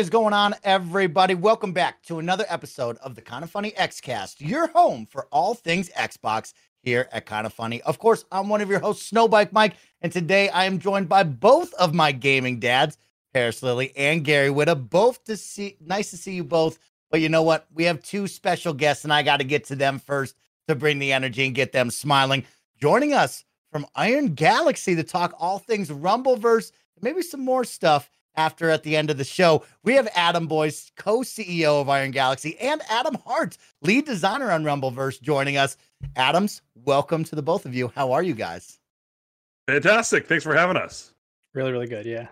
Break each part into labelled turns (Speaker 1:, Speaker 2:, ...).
Speaker 1: Is going on, everybody? Welcome back to another episode of the Kinda Funny Xcast, your home for all things Xbox here at Kinda Funny. Of course, I'm one of your hosts, Snowbike Mike, and today I am joined by both of my gaming dads, Parris Lilly and Gary Whitta. Both to see, nice to see you both. But you know what? We have two special guests, and I got to get to them first to bring the energy and get them smiling. Joining us from Iron Galaxy to talk all things Rumbleverse, maybe some more stuff after at the end of the show. We have Adam Boyes, co CEO of Iron Galaxy, and Adam Heart, lead designer on Rumbleverse, joining us. Adams, welcome to the both of you. How are you guys?
Speaker 2: Fantastic. Thanks for having us.
Speaker 3: Really, really good. Yeah.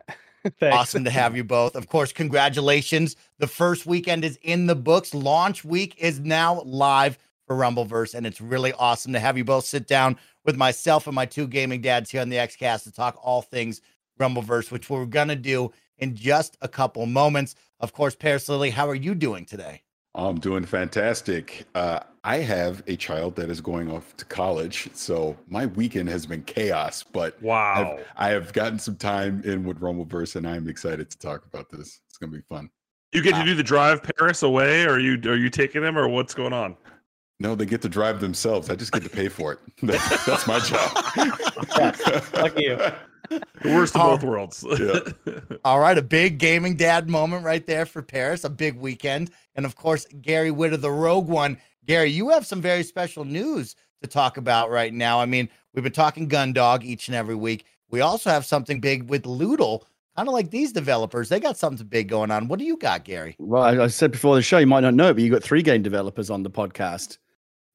Speaker 1: awesome to have you both. Of course, congratulations. The first weekend is in the books. Launch week is now live for Rumbleverse, and it's really awesome to have you both sit down with myself and my two gaming dads here on the Xcast to talk all things Rumbleverse, which we're going to do in just a couple moments. Of course, Parris Lilly, how are you doing today?
Speaker 4: I'm doing fantastic. Uh, I have a child that is going off to college, so my weekend has been chaos. But
Speaker 2: wow,
Speaker 4: I've, I have gotten some time in with Rumbleverse, and I'm excited to talk about this. It's going to be fun.
Speaker 2: You get to do the drive Parris away, or are you are you taking them, or what's going on?
Speaker 4: No, they get to drive themselves. I just get to pay for it. That's my
Speaker 3: job. Lucky you.
Speaker 2: The worst of both oh, worlds.
Speaker 1: yeah. All right, a big gaming dad moment right there for Parris, a big weekend. And of course, Gary Witt of the Rogue One. Gary, you have some very special news to talk about right now. I mean, we've been talking Gundog each and every week. We also have something big with Lewdle, kind of like these developers. They got something big going on. What do you got, Gary?
Speaker 5: Well, I, I said before the show, you might not know, but you got three game developers on the podcast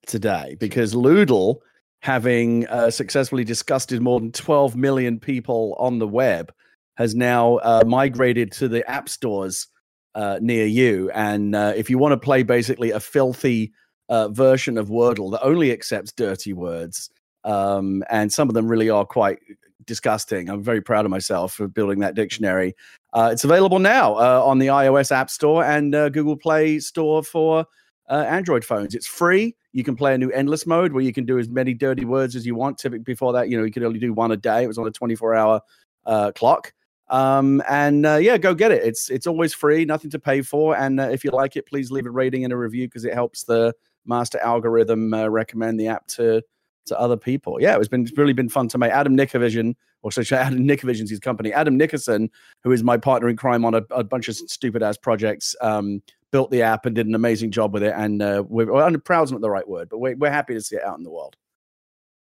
Speaker 5: today because Lewdle having uh, successfully disgusted more than 12 million people on the web, has now uh, migrated to the app stores uh, near you. And uh, if you want to play basically a filthy uh, version of Wordle that only accepts dirty words, um, and some of them really are quite disgusting. I'm very proud of myself for building that dictionary. Uh, it's available now on the iOS App Store and Google Play Store for Android phones. It's free. You can play a new endless mode where you can do as many dirty words as you want. Typically, before that, you know, you could only do one a day. It was on a 24 hour uh, clock. Um, and uh, yeah, go get it. It's it's always free, nothing to pay for. And uh, if you like it, please leave a rating and a review because it helps the master algorithm uh, recommend the app to to other people. Yeah, it's been it's really been fun to make. Adam Nickavision, or so Adam Nickavision's his company. Adam Nickerson, who is my partner in crime on a, a bunch of stupid ass projects, um, built the app and did an amazing job with it. And uh, we're, well, proud not the right word, but we're, we're happy to see it out in the world.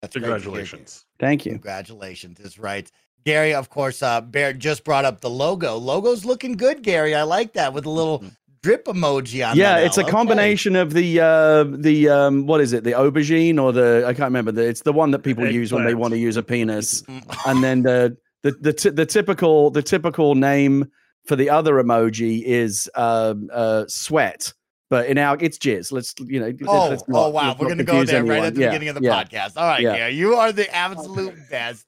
Speaker 2: That's Congratulations.
Speaker 5: Thank you.
Speaker 1: Congratulations is right. Gary, of course, uh, Bear just brought up the logo. Logo's looking good, Gary. I like that with a little mm-hmm. drip emoji on. It.
Speaker 5: Yeah, it's a combination of the uh, the um, what is it? The aubergine or the I can't remember. The, it's the one that people Egg use plant. when they want to use a penis, mm-hmm. and then the the the, t- the typical the typical name for the other emoji is um, uh, sweat. But in our, it's jizz. Let's, you know.
Speaker 1: Oh,
Speaker 5: let's
Speaker 1: not, oh wow. We're going to go there anyone. right at the yeah. beginning of the yeah. podcast. All right, yeah. Gary, you are the absolute best.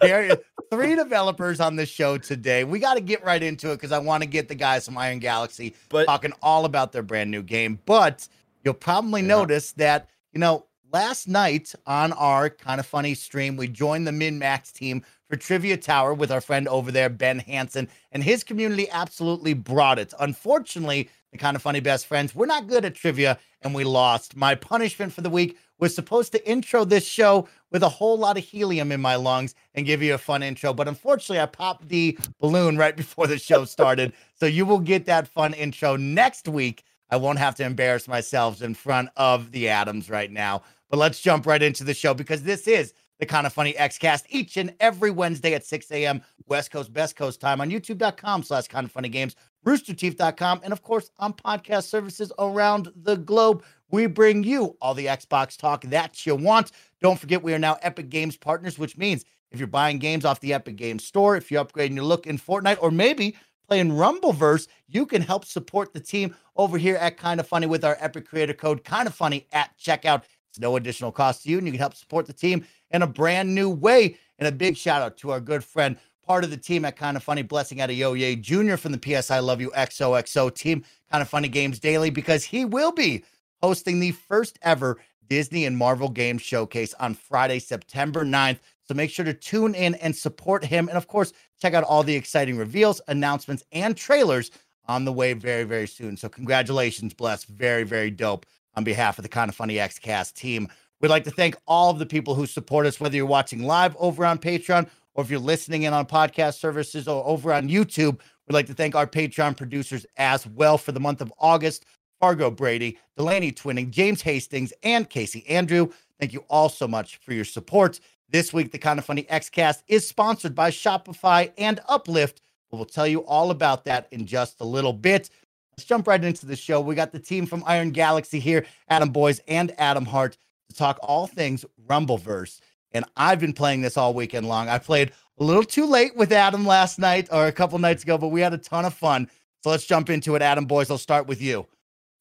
Speaker 1: Gary, three developers on the show today. We got to get right into it because I want to get the guys from Iron Galaxy but, talking all about their brand new game. But you'll probably yeah. notice that, you know, last night on our Kinda Funny stream, we joined the MinnMax team for Trivia Tower with our friend over there, Ben Hanson, and his community absolutely brought it. Unfortunately, the Kinda Funny best friends, we're not good at trivia and we lost. My punishment for the week was supposed to intro this show with a whole lot of helium in my lungs and give you a fun intro. But unfortunately, I popped the balloon right before the show started. so you will get that fun intro next week. I won't have to embarrass myself in front of the Adams right now. But let's jump right into the show because this is the Kinda Funny Xcast each and every Wednesday at 6 a.m. West Coast, Best Coast time on youtube.com slash kind of funny games, roosterteeth.com, and of course on podcast services around the globe. We bring you all the Xbox talk that you want. Don't forget, we are now Epic Games partners, which means if you're buying games off the Epic Games Store, if you're upgrading your look in Fortnite, or maybe playing Rumbleverse, you can help support the team over here at Kinda Funny with our Epic Creator Code, Kinda Funny at checkout. It's no additional cost to you, and you can help support the team in a brand new way. And a big shout out to our good friend, part of the team at Kinda Funny, Blessing Adeoye Jr. from the PS I Love You XOXO team, Kinda Funny Games Daily, because he will be hosting the first ever Disney and Marvel Games Showcase on Friday, September 9th. So make sure to tune in and support him. And of course, check out all the exciting reveals, announcements, and trailers on the way very, very soon. So congratulations, Bless. Very, very dope on behalf of the Kinda Funny Xcast team. We'd like to thank all of the people who support us, whether you're watching live over on Patreon or if you're listening in on podcast services or over on YouTube. We'd like to thank our Patreon producers as well for the month of August. Fargo Brady, Delaney Twinning, James Hastings, and Casey Andrew. Thank you all so much for your support. This week, the Kinda Funny Xcast is sponsored by Shopify and Uplift. We'll tell you all about that in just a little bit. Let's jump right into the show. We got the team from Iron Galaxy here, Adam Boyes and Adam Heart to talk all things Rumbleverse. And I've been playing this all weekend long. I played a little too late with Adam last night or a couple nights ago, but we had a ton of fun. So let's jump into it. Adam Boyes. I'll start with you.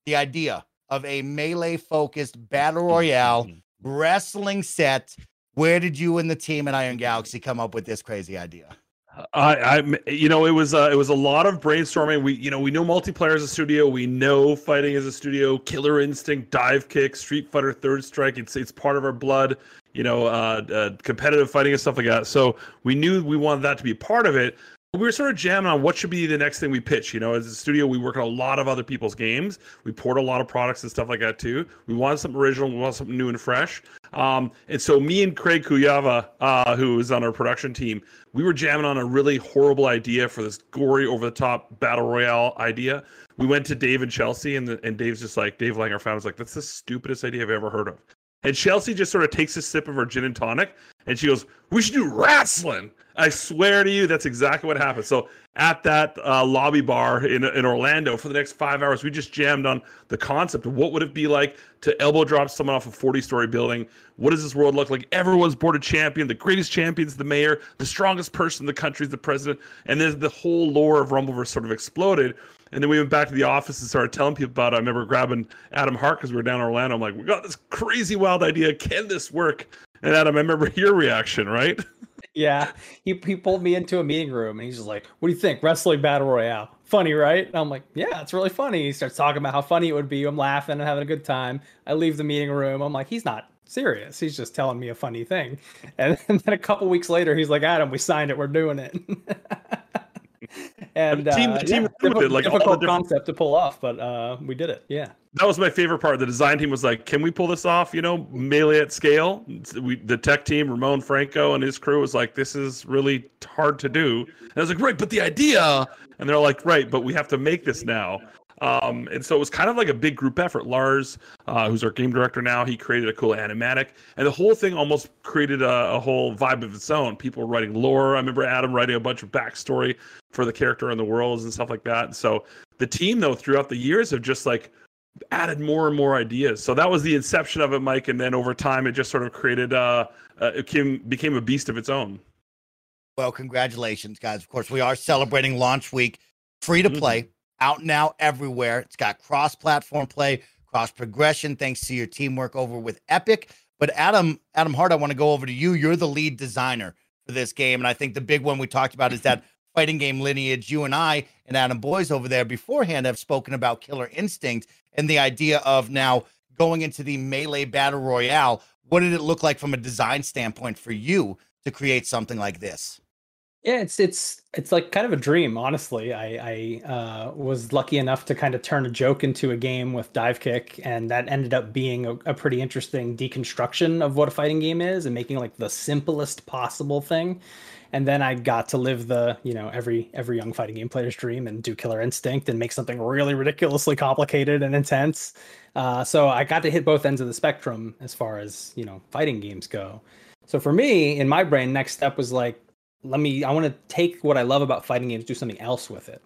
Speaker 1: The idea of a melee focused battle royale wrestling set. Where did you and the team at Iron Galaxy come up with this crazy idea?
Speaker 2: I, I, you know, it was uh, it was a lot of brainstorming. We, you know, we know multiplayer as a studio. We know fighting as a studio. Killer Instinct, Divekick, Street Fighter, Third Strike. It's it's part of our blood. You know, uh, uh, competitive fighting and stuff like that. So we knew we wanted that to be part of it we were sort of jamming on what should be the next thing we pitch. You know, as a studio, we work on a lot of other people's games. We port a lot of products and stuff like that too. We wanted something original. We wanted something new and fresh. Um, and so me and Craig Kuyava, uh, who was on our production team, we were jamming on a really horrible idea for this gory, over-the-top battle royale idea. We went to Dave and Chelsea, and the, and Dave's just like Dave Langer found was like, "That's the stupidest idea I've ever heard of." And Chelsea just sort of takes a sip of her gin and tonic, and she goes, "We should do wrestling." I swear to you, that's exactly what happened. So at that uh, lobby bar in, in Orlando for the next five hours, we just jammed on the concept of what would it be like to elbow drop someone off a 40 story building. What does this world look like? Everyone's board a champion. The greatest champion is the mayor. The strongest person in the country is the president. And then the whole lore of Rumbleverse sort of exploded. And then we went back to the office and started telling people about it. I remember grabbing Adam Heart because we were down in Orlando. I'm like, we got this crazy wild idea. Can this work? And Adam, I remember your reaction, right?
Speaker 3: Yeah, he he pulled me into a meeting room and he's just like, "What do you think? Wrestling battle royale? Funny, right?" And I'm like, "Yeah, it's really funny." He starts talking about how funny it would be. I'm laughing and having a good time. I leave the meeting room. I'm like, "He's not serious. He's just telling me a funny thing." And, and then a couple weeks later, he's like, "Adam, we signed it. We're doing it." and the team, uh, the team yeah, difficult, like difficult different... concept to pull off, but uh, we did it. Yeah,
Speaker 2: that was my favorite part. The design team was like, "Can we pull this off? You know, melee at scale." We, the tech team, Ramon Franco and his crew, was like, "This is really hard to do." And I was like, "Right, but the idea," and they're like, "Right, but we have to make this now." Um, and so it was kind of like a big group effort. Lars, uh, who's our game director now, he created a cool animatic, and the whole thing almost created a, a, whole vibe of its own. People were writing lore. I remember Adam writing a bunch of backstory for the character and the worlds and stuff like that. And so the team, though, throughout the years have just like added more and more ideas. So that was the inception of it, Mike. And then over time, it just sort of created, uh, uh it came, became a beast of its own.
Speaker 1: Well, congratulations, guys. Of course, we are celebrating launch week, free to play. Mm-hmm out now everywhere. It's got cross platform play, cross progression, thanks to your teamwork over with Epic. But Adam, Adam Heart, I want to go over to you. You're the lead designer for this game. And I think the big one we talked about is that fighting game lineage. You and I and Adam Boyes over there beforehand have spoken about Killer Instinct and the idea of now going into the melee battle royale. What did it look like from a design standpoint for you to create something like this?
Speaker 3: Yeah, it's it's it's like kind of a dream, honestly. I I uh, was lucky enough to kind of turn a joke into a game with Divekick, and that ended up being a, a, pretty interesting deconstruction of what a fighting game is, and making like the simplest possible thing. And then I got to live the you know every every young fighting game player's dream and do Killer Instinct and make something really ridiculously complicated and intense. Uh, so I got to hit both ends of the spectrum as far as you know fighting games go. So for me, in my brain, next step was like, let me, I want to take what I love about fighting games, do something else with it.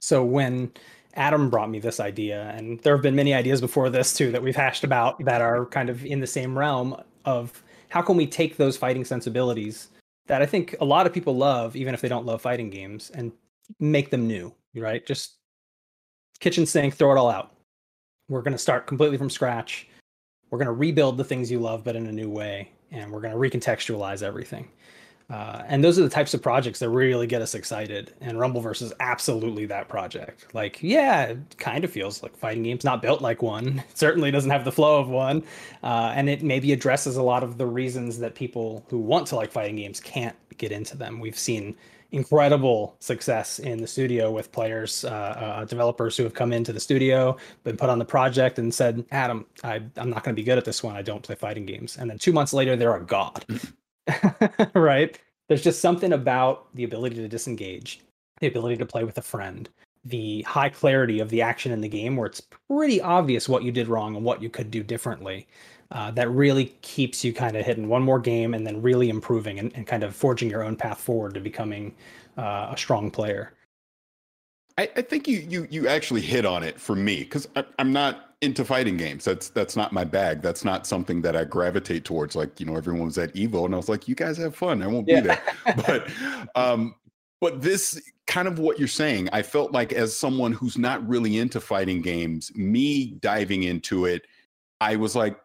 Speaker 3: So when Adam brought me this idea, and there have been many ideas before this too that we've hashed about that are kind of in the same realm of how can we take those fighting sensibilities that I think a lot of people love, even if they don't love fighting games, and make them new, right? Just kitchen sink, throw it all out. We're going to start completely from scratch. We're going to rebuild the things you love, but in a new way. And we're going to recontextualize everything. Uh, and those are the types of projects that really get us excited. And Rumbleverse is absolutely that project. Like, yeah, it kind of feels like fighting games, not built like one. It certainly doesn't have the flow of one. Uh, and it maybe addresses a lot of the reasons that people who want to like fighting games can't get into them. We've seen incredible success in the studio with players, uh, uh, developers who have come into the studio, been put on the project, and said, "Adam, I, am not going to be good at this one. I don't play fighting games." And then two months later, they're a god. right? There's just something about the ability to disengage, the ability to play with a friend, the high clarity of the action in the game, where it's pretty obvious what you did wrong and what you could do differently. Uh, that really keeps you kind of hitting one more game and then really improving and, and kind of forging your own path forward to becoming uh, a strong player.
Speaker 4: I, I, think you you you actually hit on it for me because I'm not into fighting games. That's that's not my bag. That's not something that I gravitate towards. Like you know, everyone was at Evo, and I was like, "You guys have fun. I won't yeah. be there." but um, but this kind of what you're saying. I felt like as someone who's not really into fighting games, me diving into it, I was like,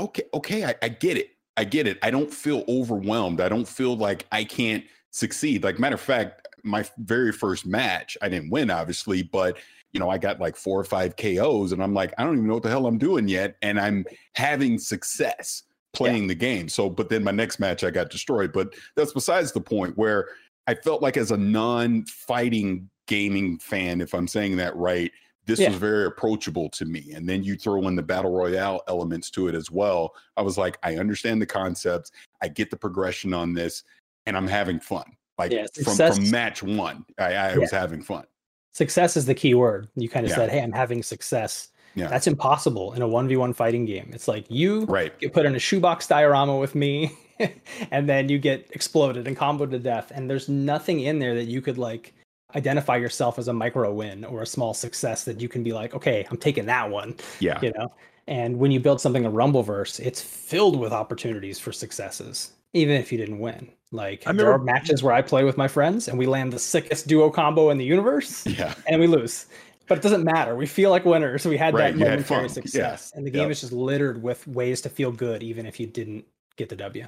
Speaker 4: "Okay, okay, I, I get it. I get it. I don't feel overwhelmed. I don't feel like I can't succeed. Like matter of fact, my very first match, I didn't win, obviously, but you know, I got like four or five KOs, and I'm like, I don't even know what the hell I'm doing yet, and I'm having success playing yeah. the game. So, but then my next match, I got destroyed. But that's besides the point. Where I felt like as a non-fighting gaming fan, if I'm saying that right, this yeah. was very approachable to me. And then you throw in the battle royale elements to it as well. I was like, I understand the concepts, I get the progression on this, and I'm having fun. Like yeah, from, from match one, I, I yeah. was having fun.
Speaker 3: Success is the key word. You kind of said, Hey, I'm having success. Yeah. That's impossible in a 1v1 fighting game. It's like you
Speaker 4: right.
Speaker 3: get put in a shoebox diorama with me, and then you get exploded and comboed to death. And there's nothing in there that you could like identify yourself as a micro win or a small success that you can be like, okay, I'm taking that one.
Speaker 4: Yeah.
Speaker 3: You know? And when you build something in Rumbleverse, it's filled with opportunities for successes, even if you didn't win. Like I remember, there are matches where I play with my friends and we land the sickest duo combo in the universe.
Speaker 4: Yeah.
Speaker 3: And we lose. But it doesn't matter. We feel like winners. We had right, that momentary success. Yeah. And the game yep. is just littered with ways to feel good, even if you didn't get the W.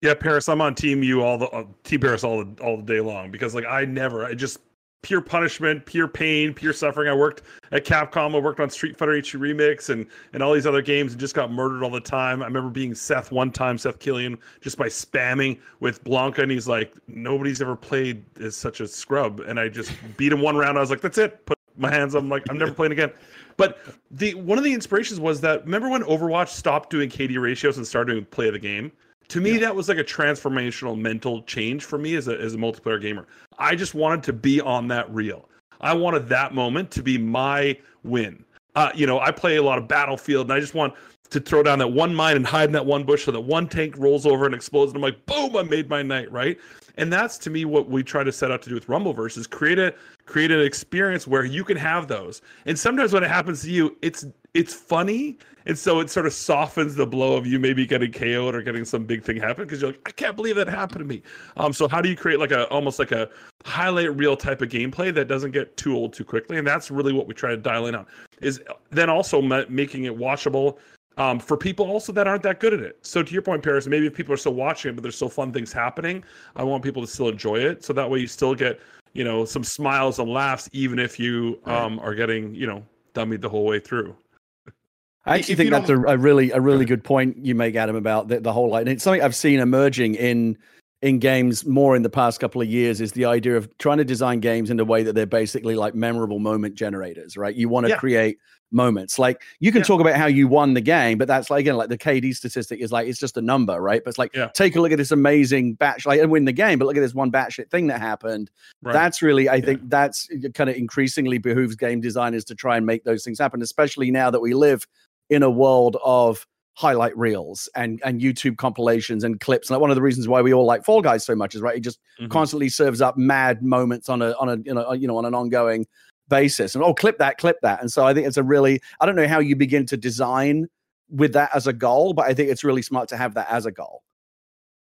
Speaker 2: Yeah, Parris, I'm on team you all the uh, team Parris all the all the day long because like I never I just pure punishment, pure pain, pure suffering. I worked at Capcom. I worked on Street Fighter HD Remix and and all these other games, and just got murdered all the time. I remember being Seth one time, Seth Killian, just by spamming with Blanka, and he's like, nobody's ever played as such a scrub, and I just beat him one round. I was like, that's it. Put my hands up. I'm like, I'm never playing again. But the one of the inspirations was that remember when Overwatch stopped doing KD ratios and started doing play of the game to me yeah. that was like a transformational mental change for me as a, as a multiplayer gamer. I just wanted to be on that reel. I wanted that moment to be my win. Uh, you know i play a lot of battlefield and i just want to throw down that one mine and hide in that one bush so that one tank rolls over and explodes and i'm like boom i made my night right? And that's to me what we try to set out to do with rumbleverse is create a create an experience where you can have those. And sometimes when it happens to you it's it's funny and so it sort of softens the blow of you maybe getting KO'd or getting some big thing happen because you're like, I can't believe that happened to me. Um, so how do you create like a almost like a highlight reel type of gameplay that doesn't get too old too quickly? And that's really what we try to dial in on. Is then also ma- making it watchable um, for people also that aren't that good at it. So to your point, Parris, maybe if people are still watching it, but there's still fun things happening, I want people to still enjoy it. So that way you still get you know some smiles and laughs, even if you um, are getting you know dummied the whole way through.
Speaker 5: I actually if think that's a, a, really a really good point you make, Adam, about the, the whole like it's something I've seen emerging in in games more in the past couple of years is the idea of trying to design games in a way that they're basically like memorable moment generators, right? You want to yeah. create moments. Like you can yeah. talk about how you won the game, but that's like again, like the KD statistic is like it's just a number, right? But it's like yeah. take a look at this amazing batch, like and win the game, but look at this one batshit thing that happened. Right. That's really, I think, that's kind of increasingly behooves game designers to try and make those things happen, especially now that we live in a world of highlight reels and and YouTube compilations and clips. And like one of the reasons why we all like Fall Guys so much is right, it just mm-hmm. constantly serves up mad moments on a on a you know you know on an ongoing basis. And oh, clip that, clip that. And so I think it's a really I don't know how you begin to design with that as a goal, but I think it's really smart to have that as a goal.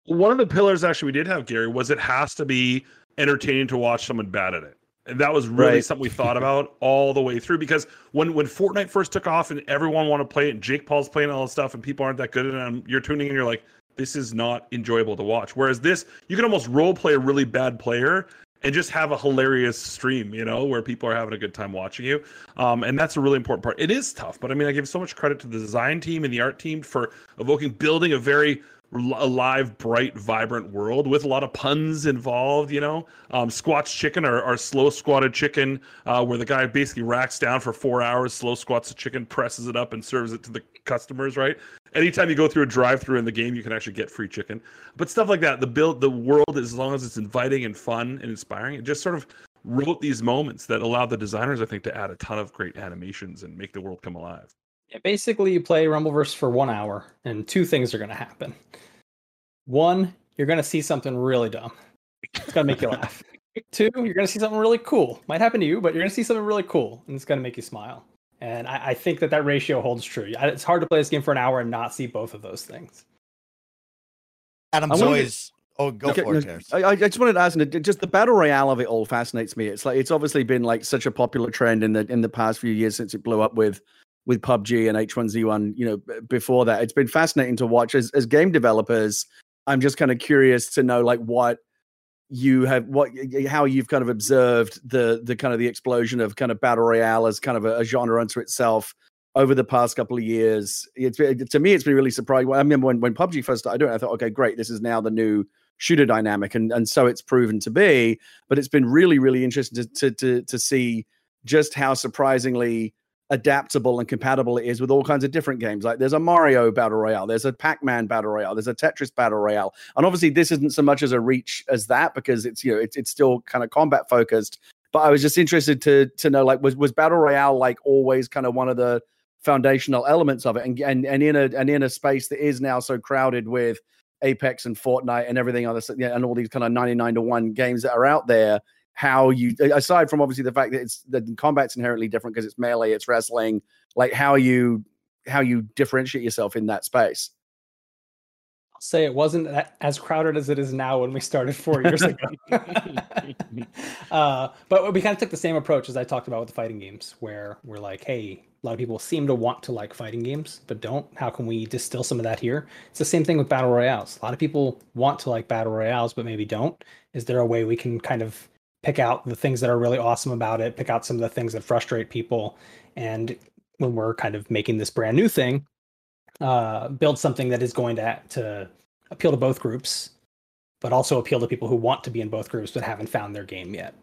Speaker 2: One of the pillars actually we did have Gary was it has to be entertaining to watch someone bad at it. And that was really right. something we thought about all the way through because when when Fortnite first took off and everyone wanted to play it, and Jake Paul's playing all this stuff, and people aren't that good at it, and you're tuning in, you're like, this is not enjoyable to watch. Whereas this, you can almost role play a really bad player and just have a hilarious stream, you know, where people are having a good time watching you. Um, and that's a really important part. It is tough, but I mean, I give so much credit to the design team and the art team for evoking, building a very alive, bright, vibrant world with a lot of puns involved. You know, um, squats chicken or, or slow squatted chicken, uh, where the guy basically racks down for four hours, slow squats the chicken, presses it up, and serves it to the customers. Right. Anytime you go through a drive-through in the game, you can actually get free chicken. But stuff like that, the build, the world, as long as it's inviting and fun and inspiring, it just sort of wrote these moments that allowed the designers, I think, to add a ton of great animations and make the world come alive.
Speaker 3: Yeah, basically, you play Rumbleverse for one hour, and two things are going to happen. One, you're going to see something really dumb. It's going to make you laugh. Two, you're going to see something really cool. Might happen to you, but you're going to see something really cool, and it's going to make you smile. And I, I, think that that ratio holds true. It's hard to play this game for an hour and not see both of those things.
Speaker 1: Adam's always. Oh, go okay, for it.
Speaker 5: Uh, I, I, just wanted to ask, just the battle royale of it all fascinates me. It's like it's obviously been like such a popular trend in the in the past few years since it blew up with with PUBG and H1Z1, you know, before that. It's been fascinating to watch as, as game developers. I'm just kind of curious to know like what you have what how you've kind of observed the the kind of the explosion of kind of battle royale as kind of a, a genre unto itself over the past couple of years. It's to me, it's been really surprising. I remember when when PUBG first started doing it, I thought, okay, great, this is now the new shooter dynamic, and and so it's proven to be. But it's been really really interesting to to to, to see just how surprisingly adaptable and compatible it is with all kinds of different games. Like there's a Mario battle royale, there's a Pac-Man battle royale, there's a Tetris battle royale, and obviously this isn't so much as a reach as that because it's you know it's it's still kind of combat focused. But I was just interested to to know like was was battle royale like always kind of one of the foundational elements of it, and and and in a and in a space that is now so crowded with Apex and Fortnite and everything other and all these kind of 99 to 1 games that are out there how you aside from obviously the fact that it's the combat's inherently different because it's melee, it's wrestling, like how you how you differentiate yourself in that space.
Speaker 3: I'll say it wasn't as crowded as it is now when we started four years ago. uh, but we kind of took the same approach as I talked about with the fighting games, where we're like, hey, a lot of people seem to want to like fighting games, but don't. How can we distill some of that here? It's the same thing with battle royales. A lot of people want to like battle royales, but maybe don't. Is there a way we can kind of pick out the things that are really awesome about it, pick out some of the things that frustrate people, and when we're kind of making this brand new thing, uh, build something that is going to to appeal to both groups, but also appeal to people who want to be in both groups but haven't found their game yet.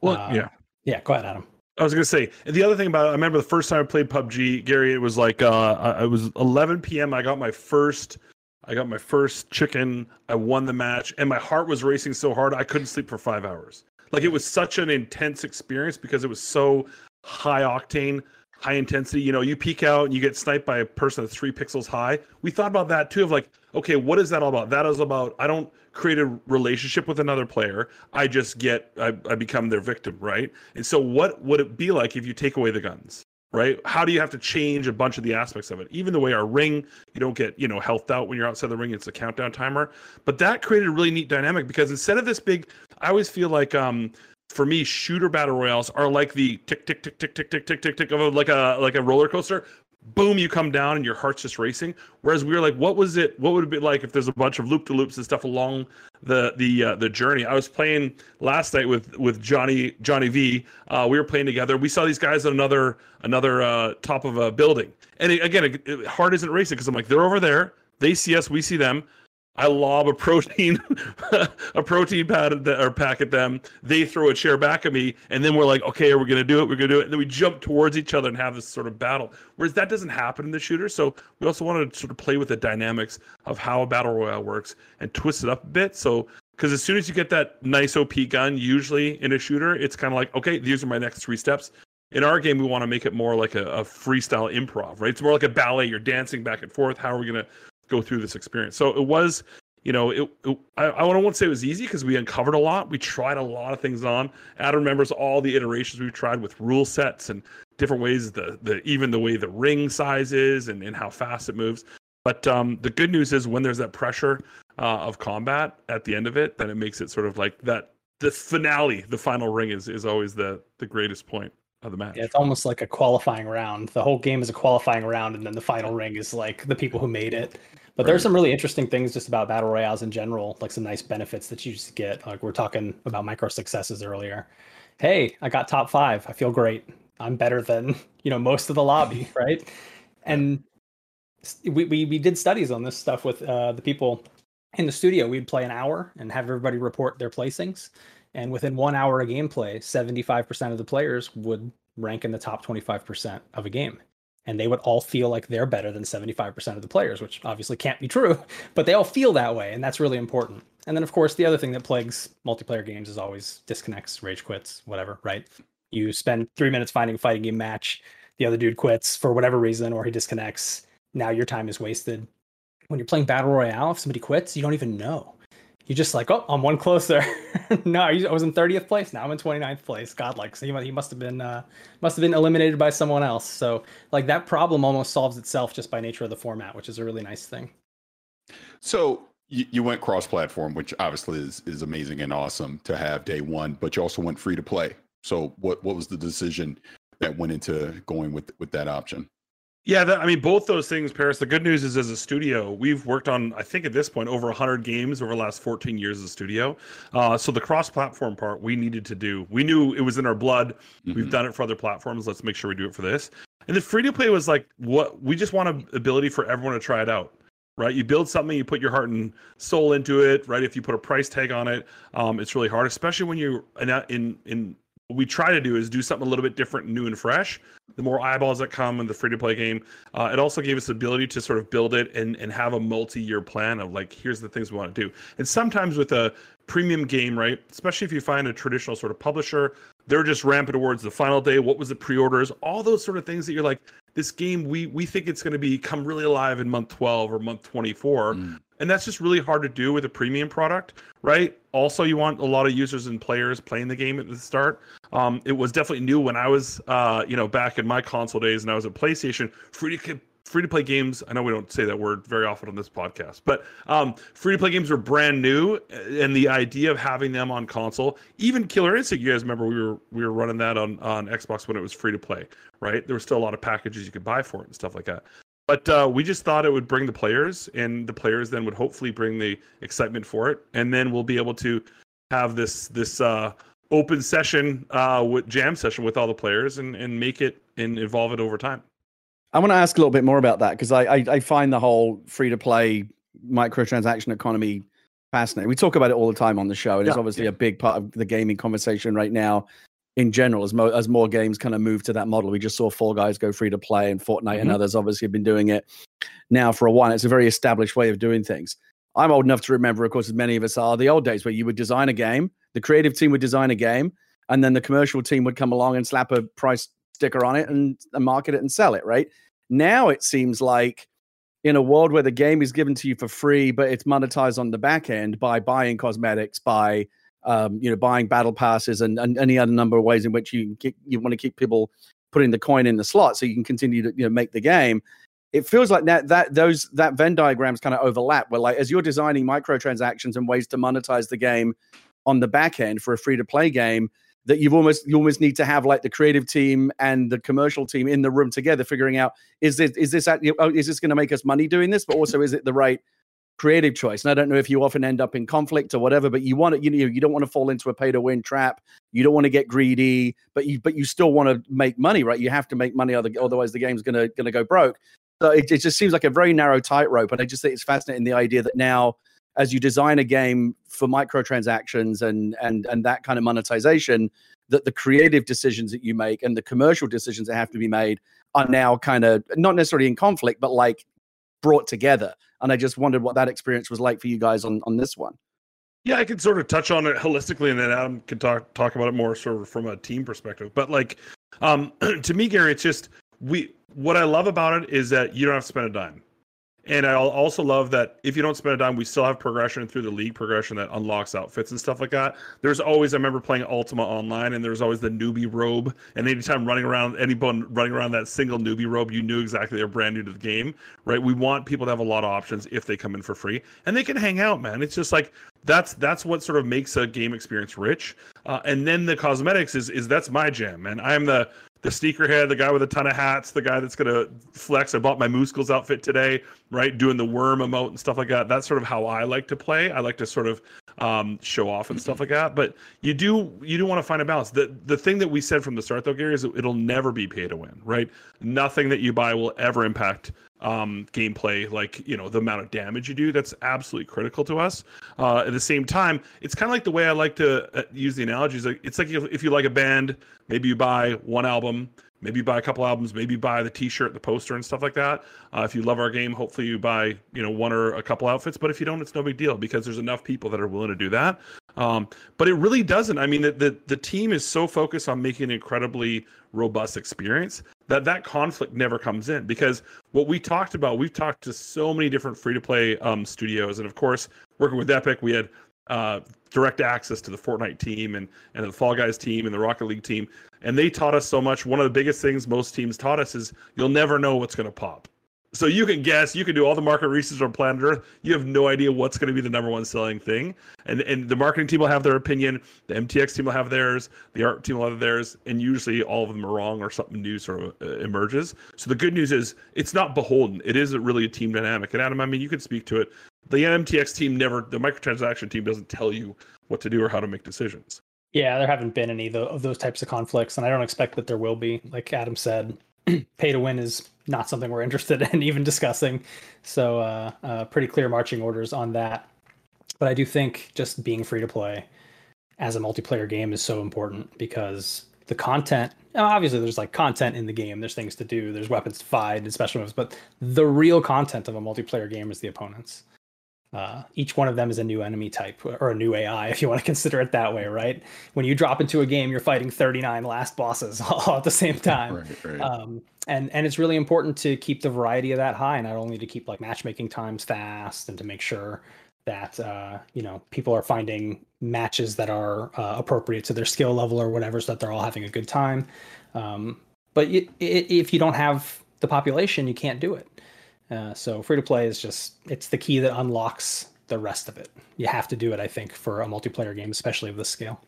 Speaker 2: Well, uh, yeah,
Speaker 3: yeah. Go ahead, Adam.
Speaker 2: I was gonna say the other thing about it. I remember the first time I played PUBG, Gary. It was like uh, it was 11 p.m. I got my first I got my first chicken. I won the match, and my heart was racing so hard I couldn't sleep for five hours. Like it was such an intense experience because it was so high octane, high intensity. You know, you peek out and you get sniped by a person that's three pixels high. We thought about that too of like, okay, what is that all about? That is about I don't create a relationship with another player. I just get I, I become their victim, right? And so what would it be like if you take away the guns? Right? How do you have to change a bunch of the aspects of it? Even the way our ring, you don't get, you know, health out when you're outside the ring, it's a countdown timer. But that created a really neat dynamic because instead of this big, I always feel like um for me, shooter battle royales are like the tick tick tick tick tick tick tick tick tick of a, like a like a roller coaster boom, you come down and your heart's just racing. Whereas we were like, what was it? What would it be like if there's a bunch of loop to loops and stuff along the the uh, the journey? I was playing last night with with Johnny Johnny V. Uh, we were playing together. We saw these guys at another another uh, top of a building, and it, again, it, it, heart isn't racing because I'm like, they're over there. They see us, we see them. I lob a protein, a protein pad or pack at them. They throw a chair back at me, and then we're like, okay, are we gonna do it? We're gonna do it. And then we jump towards each other and have this sort of battle. Whereas that doesn't happen in the shooter. So we also wanted to sort of play with the dynamics of how a battle royale works and twist it up a bit. So because as soon as you get that nice OP gun, usually in a shooter, it's kind of like, okay, these are my next three steps. In our game, we want to make it more like a, a freestyle improv, right? It's more like a ballet. You're dancing back and forth. How are we to go through this experience? So it was you know, it, it, I, I won't say it was easy because we uncovered a lot. We tried a lot of things on. Adam remembers all the iterations we've tried with rule sets and different ways the the even the way the ring size is and, and how fast it moves. But um, the good news is when there's that pressure uh, of combat at the end of it, then it makes it sort of like that. The finale, the final ring, is is always the the greatest point of the match.
Speaker 3: Yeah, it's almost like a qualifying round. The whole game is a qualifying round, and then the final ring is like the people who made it. But right. there's some really interesting things just about battle royales in general, like some nice benefits that you just get. Like we're talking about micro successes earlier. Hey, I got top five. I feel great. I'm better than you know most of the lobby, right? And we, we we did studies on this stuff with uh, the people in the studio. We'd play an hour and have everybody report their placings. And within one hour of gameplay, 75% of the players would rank in the top 25% of a game and they would all feel like they're better than 75% of the players, which obviously can't be true, but they all feel that way, and that's really important. And then, of course, the other thing that plagues multiplayer games is always disconnects, rage quits, whatever, right? You spend three minutes finding a fighting game match, the other dude quits for whatever reason, or he disconnects. Now your time is wasted. When you're playing Battle Royale, if somebody quits, you don't even know you're just like, oh, I'm one closer. no, I was in 30th place. Now I'm in 29th place. God, like, so he, must have been uh, must have been eliminated by someone else. So like that problem almost solves itself just by nature of the format, which is a really nice thing.
Speaker 4: So you, you went cross-platform, which obviously is is amazing and awesome to have day one, but you also went free to play. So what what was the decision that went into going with with that option?
Speaker 2: Yeah, that, I mean, both those things, Parris. The good news is, as a studio, we've worked on, I think at this point, over 100 games over the last 14 years as a studio. Uh, so the cross-platform part we needed to do. We knew it was in our blood. Mm-hmm. We've done it for other platforms. Let's make sure we do it for this. And the free to play was like what we just want an ability for everyone to try it out. Right, you build something, you put your heart and soul into it. Right, if you put a price tag on it, um, it's really hard, especially when you're in in, in what we try to do is do something a little bit different, new and fresh. The more eyeballs that come in the free to play game, uh, it also gave us the ability to sort of build it and, and have a multi year plan of like, here's the things we want to do. And sometimes with a premium game, right, especially if you find a traditional sort of publisher, they're just ramping towards the final day. What was the pre orders? All those sort of things that you're like, this game, we, we think it's going to become really alive in month 12 or month 24. Mm. And that's just really hard to do with a premium product, right? Also, you want a lot of users and players playing the game at the start. Um, it was definitely new when I was, uh, you know, back in my console days and I was at PlayStation. Free to free to play games. I know we don't say that word very often on this podcast, but um, free to play games were brand new, and the idea of having them on console, even Killer Instinct. You guys remember we were we were running that on on Xbox when it was free to play, right? There were still a lot of packages you could buy for it and stuff like that. But uh, we just thought it would bring the players, and the players then would hopefully bring the excitement for it, and then we'll be able to have this this uh, open session uh, with jam session with all the players, and and make it and evolve it over time.
Speaker 5: I want to ask a little bit more about that because I, I, I find the whole free to play microtransaction economy fascinating. We talk about it all the time on the show, and yeah, it's obviously yeah. a big part of the gaming conversation right now in general as, mo- as more games kind of move to that model. We just saw Fall Guys go free to play, and Fortnite mm-hmm. and others obviously have been doing it now for a while. It's a very established way of doing things. I'm old enough to remember, of course, as many of us are, the old days where you would design a game, the creative team would design a game, and then the commercial team would come along and slap a price sticker on it and, and market it and sell it, right? Now it seems like in a world where the game is given to you for free, but it's monetized on the back end by buying cosmetics, by um, you know, buying battle passes and, and any other number of ways in which you keep, you want to keep people putting the coin in the slot so you can continue to you know make the game. It feels like that that those that Venn diagrams kind of overlap. Where like as you're designing microtransactions and ways to monetize the game on the back end for a free to play game, that you've almost you almost need to have like the creative team and the commercial team in the room together, figuring out is this is this oh, is this going to make us money doing this, but also is it the right creative choice. And I don't know if you often end up in conflict or whatever, but you want to, you know, you don't want to fall into a pay to win trap. You don't want to get greedy, but you, but you still want to make money, right? You have to make money, otherwise the game's gonna gonna go broke. So it, it just seems like a very narrow tightrope, and I just think it's fascinating the idea that now, as you design a game for microtransactions and and and that kind of monetization, that the creative decisions that you make and the commercial decisions that have to be made are now kind of not necessarily in conflict, but like brought together. And I just wondered what that experience was like for you guys on on this one.
Speaker 2: Yeah, I can sort of touch on it holistically, and then Adam can talk talk about it more sort of from a team perspective. But like, Um, to me, Gary, it's just we. What I love about it is that you don't have to spend a dime. And I also love that if you don't spend a dime, we still have progression through the league progression that unlocks outfits and stuff like that. There's always, I remember playing Ultima Online, and there's always the newbie robe. And anytime running around, anyone running around that single newbie robe, you knew exactly they're brand new to the game, right? We want people to have a lot of options if they come in for free, and they can hang out, man. It's just like that's that's what sort of makes a game experience rich. Uh, and then the cosmetics is is that's my jam, man. I'm the the sneakerhead, the guy with a ton of hats, the guy that's gonna flex. I bought my Muscles outfit today, right? Doing the worm emote and stuff like that. That's sort of how I like to play. I like to sort of um, show off and stuff like that. But you do you do want to find a balance. The the thing that we said from the start though, Gary, is it'll never be pay to win, right? Nothing that you buy will ever impact um, gameplay, like you know the amount of damage you do. That's absolutely critical to us. Uh, at the same time, it's kind of like the way I like to uh, use the analogies. Like it's like if, if you like a band, maybe you buy one album, maybe you buy a couple albums, maybe you buy the T-shirt, the poster, and stuff like that. Uh, if you love our game, hopefully you buy you know one or a couple outfits. But if you don't, it's no big deal because there's enough people that are willing to do that. Um, but it really doesn't. I mean, the, the, the team is so focused on making an incredibly robust experience that that conflict never comes in because what we talked about, we've talked to so many different free to play um, studios, and of course, working with Epic, we had uh, direct access to the Fortnite team and and the Fall Guys team and the Rocket League team, and they taught us so much. One of the biggest things most teams taught us is you'll never know what's going to pop. So you can guess, you can do all the market research on planet Earth. You have no idea what's going to be the number one selling thing, and and the marketing team will have their opinion, the MTX team will have theirs, the art team will have theirs, and usually all of them are wrong or something new sort of uh, emerges. So the good news is it's not beholden. It is really a team dynamic. And Adam, I mean, you can speak to it. The MTX team never, the microtransaction team doesn't tell you what to do or how to make decisions.
Speaker 3: Yeah, there haven't been any of those types of conflicts, and I don't expect that there will be. Like Adam said, pay to win is not something we're interested in even discussing. So, uh, uh, pretty clear marching orders on that. But I do think just being free to play as a multiplayer game is so important because the content obviously there's like content in the game there's things to do there's weapons to fight and special moves but the real content of a multiplayer game is the opponents uh, each one of them is a new enemy type or a new AI, if you want to consider it that way, right? When you drop into a game, you're fighting 39 last bosses all at the same time. Right, right. Um, and and it's really important to keep the variety of that high, not only to keep like matchmaking times fast and to make sure that uh, you know people are finding matches that are uh, appropriate to their skill level or whatever, so that they're all having a good time. Um, but it, it, if you don't have the population, you can't do it. Uh, so free to play is just it's the key that unlocks the rest of it. You have to do it, I think, for a multiplayer game, especially of this scale.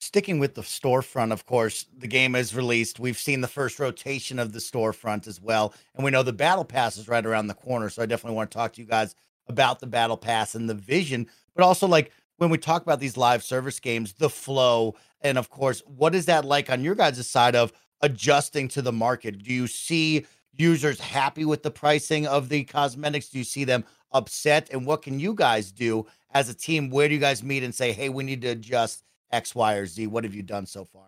Speaker 1: Sticking with the storefront, of course, the game is released. We've seen the first rotation of the storefront as well. And we know the battle pass is right around the corner. So I definitely want to talk to you guys about the battle pass and the vision, but also like when we talk about these live service games, the flow, and of course, what is that like on your guys' side of adjusting to the market? Do you see users happy with the pricing of the cosmetics? Do you see them upset? And what can you guys do as a team? Where do you guys meet and say, hey, we need to adjust X, Y, or Z? What have you done so far?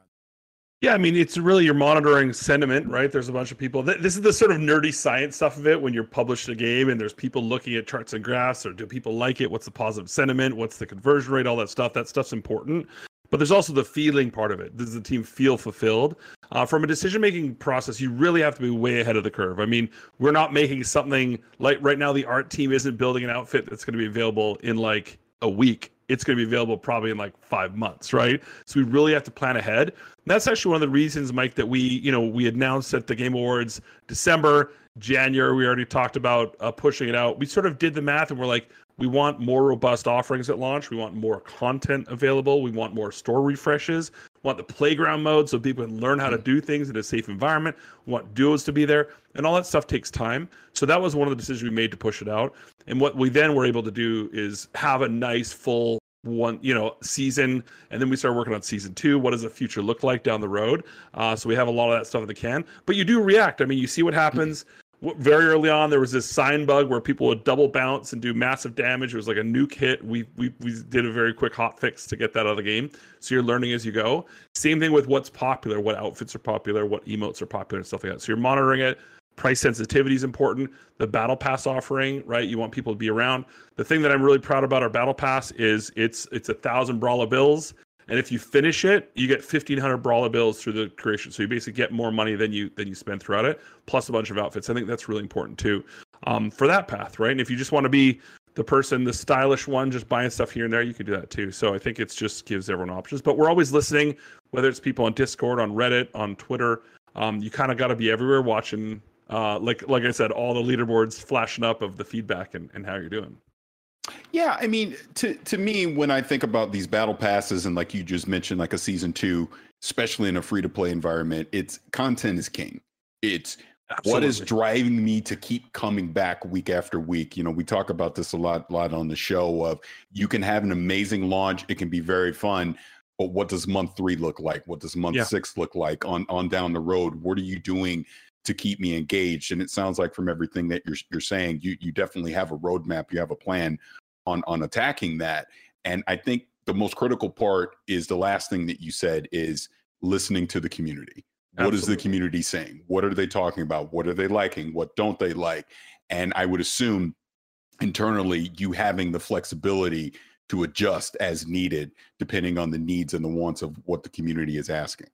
Speaker 2: Yeah, I mean, it's really you're monitoring sentiment, right? There's a bunch of people. This is the sort of nerdy science stuff of it when you're published a game and there's people looking at charts and graphs or do people like it? What's the positive sentiment? What's the conversion rate? All that stuff. That stuff's important. But there's also the feeling part of it. Does the team feel fulfilled? Uh, from a decision making process, you really have to be way ahead of the curve. I mean, we're not making something like right now, the art team isn't building an outfit that's going to be available in like a week. It's going to be available probably in like five months, right? So we really have to plan ahead. And that's actually one of the reasons, Mike, that we, you know, we announced at the Game Awards December, January. We already talked about uh, pushing it out. We sort of did the math, and we're like, we want more robust offerings at launch. We want more content available. We want more store refreshes. We want the playground mode so people can learn how to do things in a safe environment. We want duos to be there. And all that stuff takes time. So that was one of the decisions we made to push it out. And what we then were able to do is have a nice full one you know season and then we started working on season two what does the future look like down the road uh, so we have a lot of that stuff in the can but you do react i mean you see what happens very early on there was this sign bug where people would double bounce and do massive damage. It was like a nuke hit. We, we we did a very quick hot fix to get that out of the game. So you're learning as you go. Same thing with what's popular what outfits are popular what emotes are popular and stuff like that. So you're monitoring it. Price sensitivity is important. The battle pass offering right? You want people to be around. The thing that i'm really proud about our battle pass is it's it's a thousand brawler bills and if you finish it, you get fifteen hundred brawler bills through the creation. So you basically get more money than you than you spend throughout it, plus a bunch of outfits. I think that's really important too, um, for that path, right? And if you just want to be the person, the stylish one, just buying stuff here and there, you can do that too. So I think it just gives everyone options. But we're always listening, whether it's people on Discord, on Reddit, on Twitter. Um, you kind of got to be everywhere watching. Uh, like like I said, all the leaderboards flashing up of the feedback and, and how you're doing.
Speaker 4: Yeah, I mean, to to me, when I think about these battle passes and like you just mentioned, like a season two, especially in a free to play environment, it's content is king. It's Absolutely. what is driving me to keep coming back week after week. You know, we talk about this a lot, lot on the show. Of you can have an amazing launch, it can be very fun, but what does month three look like? What does month yeah. six look like on on down the road? What are you doing to keep me engaged? And it sounds like from everything that you're you're saying, you you definitely have a roadmap, you have a plan on on attacking that. And I think the most critical part is the last thing that you said is listening to the community. Absolutely. What is the community saying? What are they talking about? What are they liking? What don't they like? And I would assume internally you having the flexibility to adjust as needed depending on the needs and the wants of what the community is asking.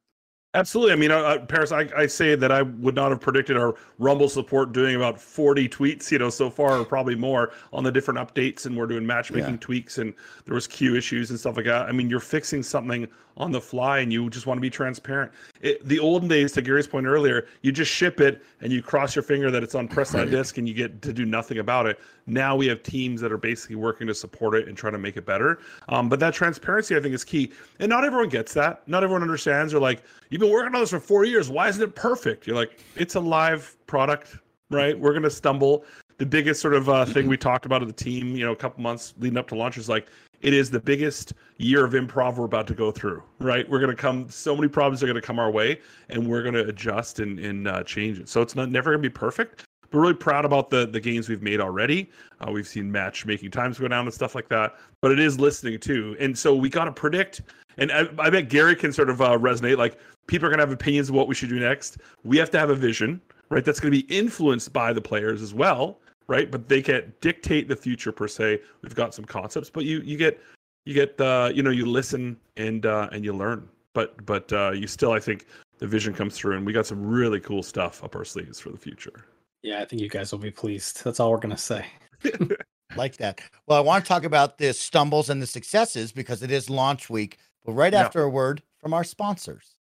Speaker 2: Absolutely. I mean, uh, uh, Parris, I, I, say that I would not have predicted our Rumble support doing about 40 tweets, you know, so far, or probably more on the different updates. And we're doing matchmaking yeah. tweaks and there was queue issues and stuff like that. I mean, you're fixing something on the fly and you just want to be transparent. It, the olden days, to Gary's point earlier, you just ship it and you cross your finger that it's on press on disk and you get to do nothing about it. Now we have teams that are basically working to support it and trying to make it better. Um, but that transparency, I think, is key. And not everyone gets that. Not everyone understands. They're like, you've been working on this for four years. Why isn't it perfect? You're like, it's a live product, right? We're going to stumble. The biggest sort of uh, thing we talked about at the team, you know, a couple months leading up to launch is like, it is the biggest year of improv we're about to go through right we're going to come so many problems are going to come our way and we're going to adjust and, and uh, change it so it's not never going to be perfect but really proud about the the gains we've made already uh, we've seen matchmaking times go down and stuff like that but it is listening too and so we got to predict and I, I, bet gary can sort of uh, resonate like people are going to have opinions of what we should do next we have to have a vision right that's going to be influenced by the players as well right? But they can't dictate the future per se. We've got some concepts, but you you get you get uh, you know you listen and uh, and you learn. But but uh, you still I think the vision comes through, and we got some really cool stuff up our sleeves for the future.
Speaker 3: Yeah, I think you guys will be pleased. That's all we're gonna say.
Speaker 1: like that. Well, I want to talk about the stumbles and the successes because it is launch week. But right yeah. after a word from our sponsors.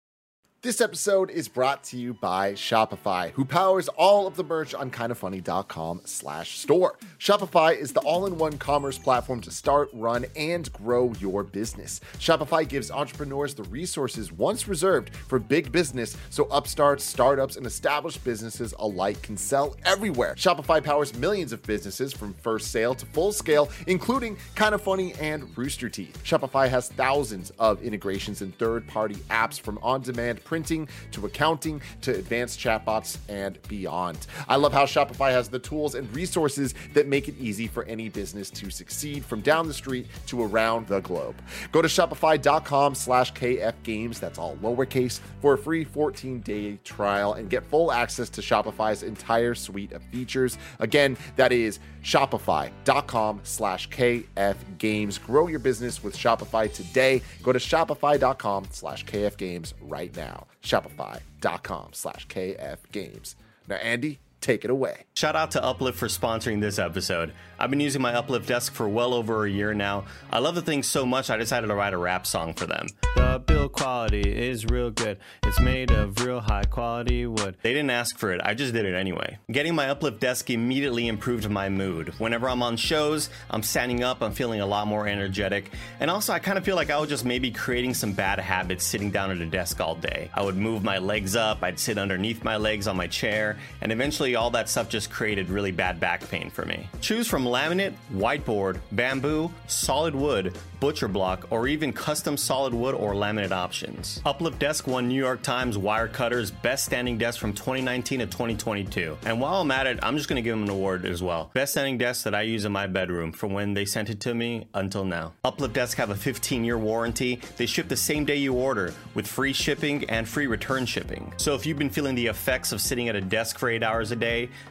Speaker 6: This episode is brought to you by Shopify, who powers all of the merch on kindafunny.com slash store. Shopify is the all-in-one commerce platform to start, run, and grow your business. Shopify gives entrepreneurs the resources once reserved for big business so upstarts, startups, and established businesses alike can sell everywhere. Shopify powers millions of businesses from first sale to full scale, including Kinda Funny and Rooster Teeth. Shopify has thousands of integrations and third-party apps from on-demand printing to accounting to advanced chatbots and beyond. I love how Shopify has the tools and resources that make it easy for any business to succeed from down the street to around the globe. Go to shopify.com slash kfgames, that's all lowercase, for a free 14-day trial and get full access to Shopify's entire suite of features. Again, that is shopify.com slash kfgames. Grow your business with Shopify today. Go to shopify.com slash kfgames right now. Shopify.com slash KF Games. Now, Andy, take it away.
Speaker 7: Shout out to Uplift for sponsoring this episode. I've been using my Uplift desk for well over a year now. I love the thing so much I decided to write a rap song for them. The build quality is real good. It's made of real high quality wood. They didn't ask for it, I just did it anyway. Getting my Uplift desk immediately improved my mood. Whenever I'm on shows, I'm standing up, I'm feeling a lot more energetic. And also, I kind of feel like I was just maybe creating some bad habits sitting down at a desk all day. I would move my legs up, I'd sit underneath my legs on my chair, and eventually all that stuff just created really bad back pain for me. Choose from laminate, whiteboard, bamboo, solid wood, butcher block, or even custom solid wood or laminate options. Uplift Desk won New York Times Wirecutter's Best Standing Desk from 2019 to 2022. And while I'm at it, I'm just to give them an award as well. Best standing desk that I use in my bedroom from when they sent it to me until now. Uplift Desk have a 15 year warranty. They ship the same day you order with free shipping and free return shipping. So if you've been feeling the effects of sitting at a desk for eight hours a day,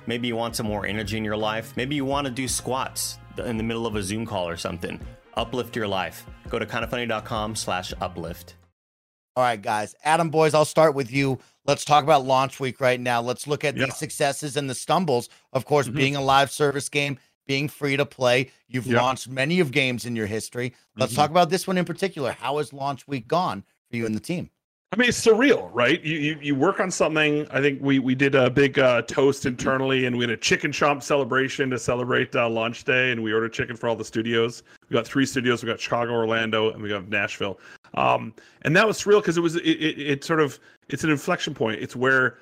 Speaker 7: maybe you want some more energy in your life, maybe you want to do squats in the middle of a Zoom call or something. Uplift your life. Go to kindafunny.com slash uplift.
Speaker 1: All right, guys. Adam Boyes, I'll start with you. Let's talk about launch week right now. Let's look at yeah. the successes and the stumbles. Of course, mm-hmm. being a live service game, being free to play. You've yeah. launched many of games in your history. Let's mm-hmm. talk about this one in particular. How has launch week gone for you and the team?
Speaker 2: I mean, it's surreal, right? You, you you work on something. I think we we did a big uh, toast internally, and we had a chicken chomp celebration to celebrate uh, launch day, and we ordered chicken for all the studios. We got three studios. We got Chicago, Orlando, and we got Nashville. Um, and that was surreal because it was it, it, it sort of it's an inflection point. It's where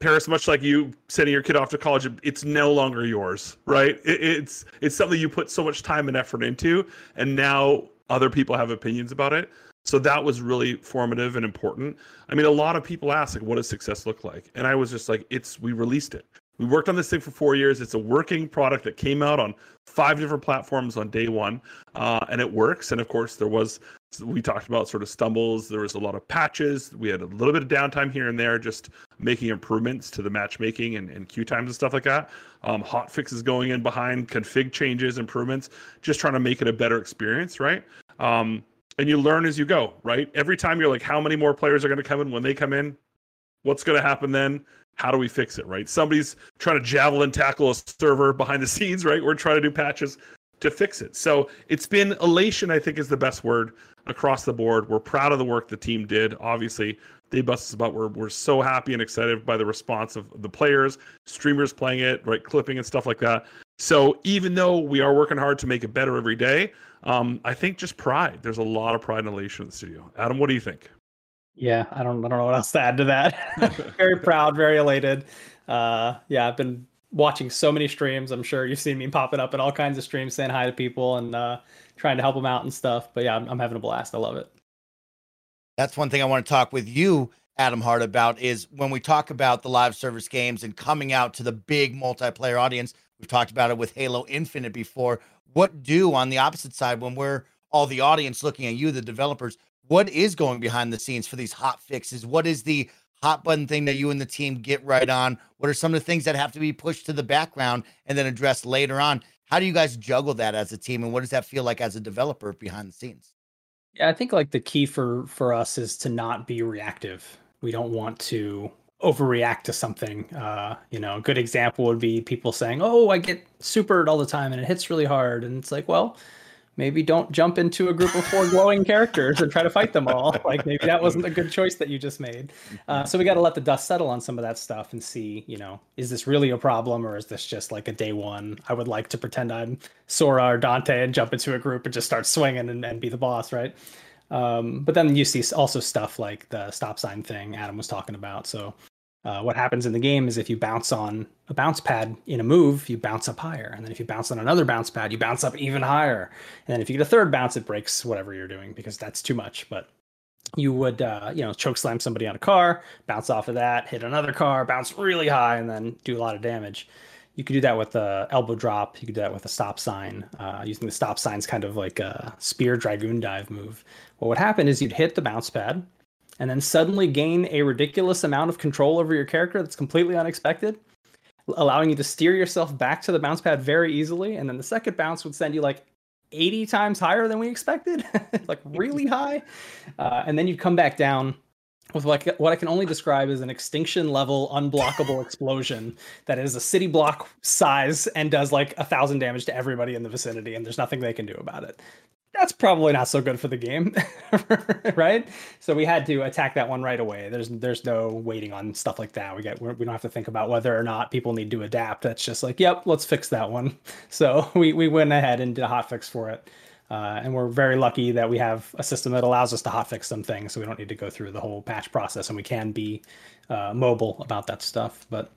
Speaker 2: Parris, much like you sending your kid off to college, it's no longer yours, right? It, it's it's something you put so much time and effort into, and now other people have opinions about it. So that was really formative and important. I mean, a lot of people ask, like, what does success look like? And I was just like, it's, we released it. We worked on this thing for four years. It's a working product that came out on five different platforms on day one, uh, and it works. And of course, there was, we talked about sort of stumbles. There was a lot of patches. We had a little bit of downtime here and there, just making improvements to the matchmaking and, and queue times and stuff like that. Um, hot fixes going in behind, config changes, improvements, just trying to make it a better experience, right? Um, and you learn as you go, right? Every time you're like, how many more players are going to come in when they come in? What's going to happen then? How do we fix it, right? Somebody's trying to javelin tackle a server behind the scenes, right? We're trying to do patches to fix it. So it's been elation, I think, is the best word across the board. We're proud of the work the team did. Obviously, they bust us about. We're we're so happy and excited by the response of the players, streamers playing it, right, clipping and stuff like that. So even though we are working hard to make it better every day, um, I think just pride. There's a lot of pride and elation in the studio. Adam, what do you think?
Speaker 3: Yeah, I don't I don't know what else to add to that. very proud, very elated. Uh, yeah, I've been watching so many streams. I'm sure you've seen me popping up in all kinds of streams, saying hi to people and uh, trying to help them out and stuff. But yeah, I'm, I'm having a blast. I love it.
Speaker 1: That's one thing I want to talk with you, Adam Heart, about is when we talk about the live service games and coming out to the big multiplayer audience. We've talked about it with Halo Infinite before what do on the opposite side when we're all the audience looking at you, the developers? What is going behind the scenes for these hot fixes? What is the hot button thing that you and the team get right on? What are some of the things that have to be pushed to the background and then addressed later on? How do you guys juggle that as a team, and what does that feel like as a developer behind the scenes?
Speaker 3: Yeah, I think like the key for for us is to not be reactive. We don't want to overreact to something. Uh, you know, a good example would be people saying, "Oh, I get supered all the time and it hits really hard," and it's like, well, maybe don't jump into a group of four glowing characters and try to fight them all. Like maybe that wasn't a good choice that you just made. Uh, so we got to let the dust settle on some of that stuff and see, you know, is this really a problem or is this just like a day one? I would like to pretend I'm Sora or Dante and jump into a group and just start swinging and, and be the boss, right? Um, but then you see also stuff like the stop sign thing Adam was talking about. So uh, what happens in the game is if you bounce on a bounce pad in a move, you bounce up higher, and then if you bounce on another bounce pad, you bounce up even higher. And then if you get a third bounce, it breaks whatever you're doing because that's too much. But you would, uh, you know, choke slam somebody on a car, bounce off of that, hit another car, bounce really high, and then do a lot of damage. You could do that with a elbow drop. You could do that with a stop sign, uh, using the stop signs kind of like a spear dragoon dive move. What would happen is you'd hit the bounce pad, and then suddenly gain a ridiculous amount of control over your character that's completely unexpected, allowing you to steer yourself back to the bounce pad very easily. And then the second bounce would send you like 80 times higher than we expected, like really high. Uh, and then you'd come back down with like what I can only describe as an extinction level unblockable explosion that is a city block size and does like a thousand damage to everybody in the vicinity, and there's nothing they can do about it. That's probably not so good for the game, right? So we had to attack that one right away. There's there's no waiting on stuff like that. We get we don't have to think about whether or not people need to adapt. That's just like, yep, let's fix that one. So we we went ahead and did a hot fix for it. Uh, and we're very lucky that we have a system that allows us to hotfix some things, so we don't need to go through the whole patch process, and we can be uh, mobile about that stuff. But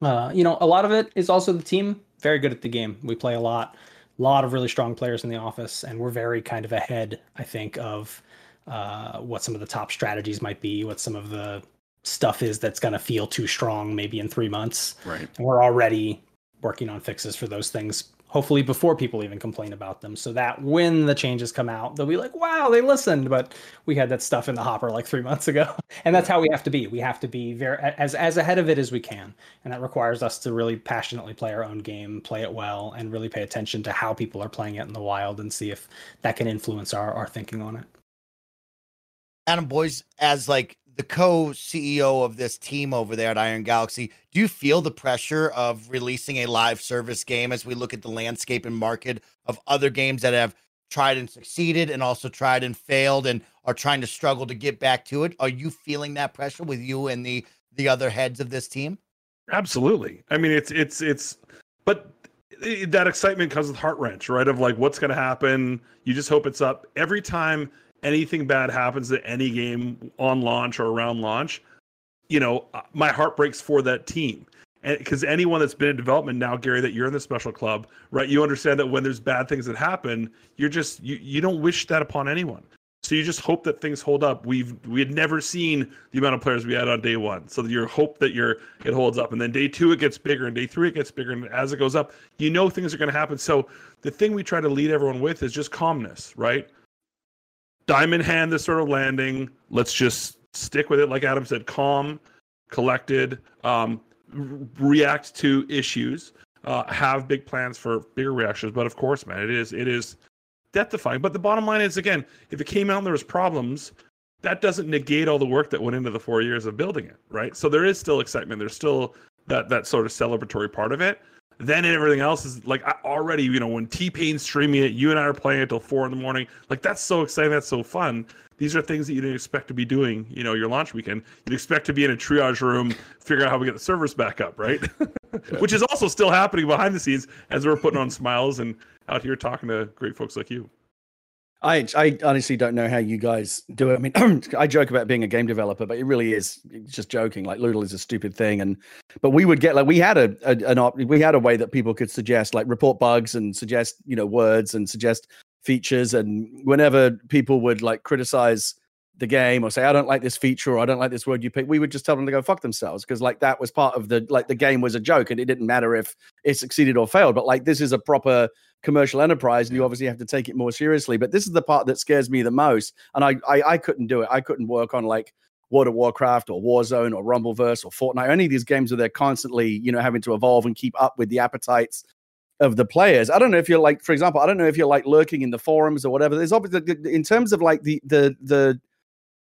Speaker 3: uh, you know, a lot of it is also the team very good at the game. We play a lot, a lot of really strong players in the office, and we're very kind of ahead, I think, of uh, what some of the top strategies might be, what some of the stuff is that's going to feel too strong maybe in three months.
Speaker 4: Right.
Speaker 3: And we're already working on fixes for those things hopefully before people even complain about them so that when the changes come out they'll be like wow they listened but we had that stuff in the hopper like three months ago and that's how we have to be. We have to be very as as ahead of it as we can and that requires us to really passionately play our own game play it well and really pay attention to how people are playing it in the wild and see if that can influence our, our thinking on it.
Speaker 1: Adam Boyes as like the co-CEO of this team over there at Iron Galaxy, do you feel the pressure of releasing a live service game as we look at the landscape and market of other games that have tried and succeeded and also tried and failed and are trying to struggle to get back to it? Are you feeling that pressure with you and the the other heads of this team?
Speaker 2: Absolutely. I mean, it's it's it's but that excitement comes with heart wrench, right? Of like what's going to happen. You just hope it's up every time anything bad happens to any game on launch or around launch, you know, uh, my heart breaks for that team. Because anyone that's been in development now, Gary, that you're in the special club, right? You understand that when there's bad things that happen, you're just you you don't wish that upon anyone. So you just hope that things hold up. We've we had never seen the amount of players we had on day one. So you hope that your it holds up, and then day two it gets bigger, and day three it gets bigger, and as it goes up, you know things are going to happen. So the thing we try to lead everyone with is just calmness, right? Diamond hand this sort of landing. Let's just stick with it, like Adam said, calm, collected, um, react to issues, uh, have big plans for bigger reactions. But of course, man, it is it is death defying. But the bottom line is, again, if it came out and there was problems, that doesn't negate all the work that went into the four years of building it, right? So there is still excitement. There's still that that sort of celebratory part of it. Then everything else is like I already, you know, when T Pain's streaming it, you and I are playing it till four in the morning. Like that's so exciting. That's so fun. These are things that you didn't expect to be doing, you know, your launch weekend. You'd expect to be in a triage room, figure out how we get the servers back up, right? Which is also still happening behind the scenes as we're putting on smiles and out here talking to great folks like you.
Speaker 5: I I honestly don't know how you guys do it. I mean, I joke about being a game developer, but it really is just joking. Like Lewdle is a stupid thing, and but we would get like we had a, a an op, we had a way that people could suggest like report bugs and suggest you know words and suggest features, and whenever people would like criticize the game or say I don't like this feature or I don't like this word you pick, we would just tell them to go fuck themselves because like that was part of the like the game was a joke and it didn't matter if it succeeded or failed. But like this is a proper commercial enterprise and you obviously have to take it more seriously. But this is the part that scares me the most. And I I, I couldn't do it. I couldn't work on like World of Warcraft or Warzone or Rumbleverse or Fortnite, any of these games where they're constantly, you know, having to evolve and keep up with the appetites of the players. I don't know if you're like, for example, I don't know if you're like lurking in the forums or whatever. There's obviously in terms of like the the the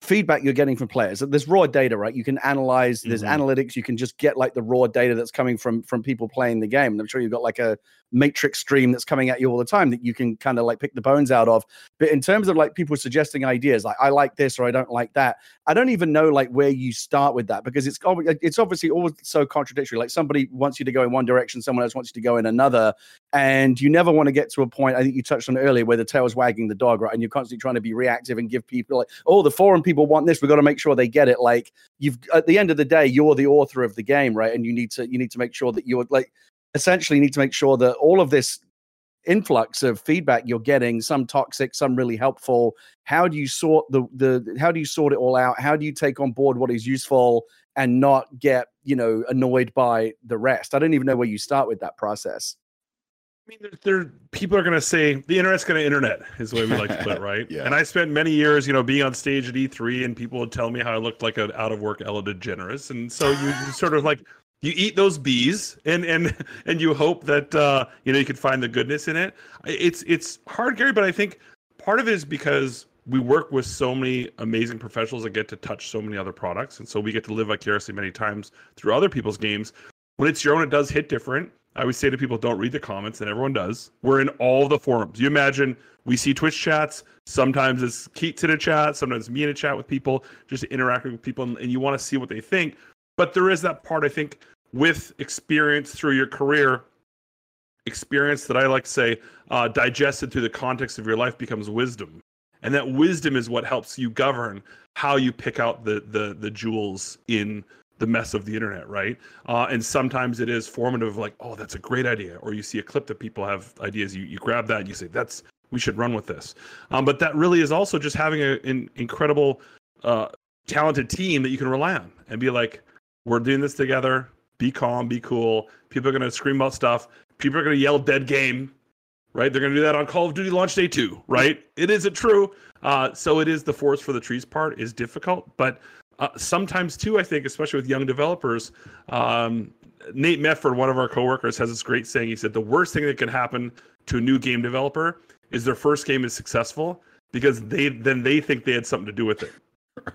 Speaker 5: feedback you're getting from players. There's raw data right? You can analyze there's mm-hmm. analytics. You can just get like the raw data that's coming from from people playing the game. And i'm sure you've got like a matrix stream that's coming at you all the time that you can kind of like pick the bones out of. But in terms of like people suggesting ideas like i like this or i don't like that i don't even know like where you start with that because it's it's obviously always so contradictory. Like somebody wants you to go in one direction someone else wants you to go in another and you never want to get to a point i think you touched on earlier where the tail's wagging the dog right? And you're constantly trying to be reactive and give people like oh the forum people want this we've got to make sure they get it. Like you've at the end of the day you're the author of the game right? And you need to you need to make sure that you're like essentially you need to make sure that all of this influx of feedback you're getting some toxic some really helpful how do you sort the the how do you sort it all out? How do you take on board what is useful and not get you know annoyed by the rest? I don't even know where you start with that process
Speaker 2: mean, there, there people are going to say the internet's going to internet is the way we like to put it, right? yeah. And I spent many years, you know, being on stage at E3, and people would tell me how I looked like an out of work Ellen DeGeneres, and so you, sort of like you eat those bees, and and and you hope that uh, you know you can find the goodness in it. It's it's hard, Gary, but I think part of it is because we work with so many amazing professionals that get to touch so many other products, and so we get to live vicariously many times through other people's games. When it's your own, it does hit different I always say to people, don't read the comments, and everyone does. We're in all the forums. You imagine we see Twitch chats. Sometimes it's Keats in a chat, sometimes me in a chat with people, just interacting with people, and you want to see what they think. But there is that part, I think, with experience through your career, experience that I like to say, uh, digested through the context of your life becomes wisdom. And that wisdom is what helps you govern how you pick out the the the jewels in the mess of the internet, right? Uh, and sometimes it is formative, like, oh, that's a great idea. Or you see a clip that people have ideas, you, you grab that and you say, that's, we should run with this. Um, but that really is also just having a, an incredible, uh, talented team that you can rely on and be like, we're doing this together. Be calm, be cool. People are going to scream about stuff. people are going to yell dead game, right? They're going to do that on Call of Duty launch day two, right? It isn't true. Uh, so it is the forest for the trees part is difficult, but uh, sometimes too, I think, especially with young developers, um, Nate Medford, one of our coworkers, has this great saying. He said the worst thing that can happen to a new game developer is their first game is successful because they then they think they had something to do with it,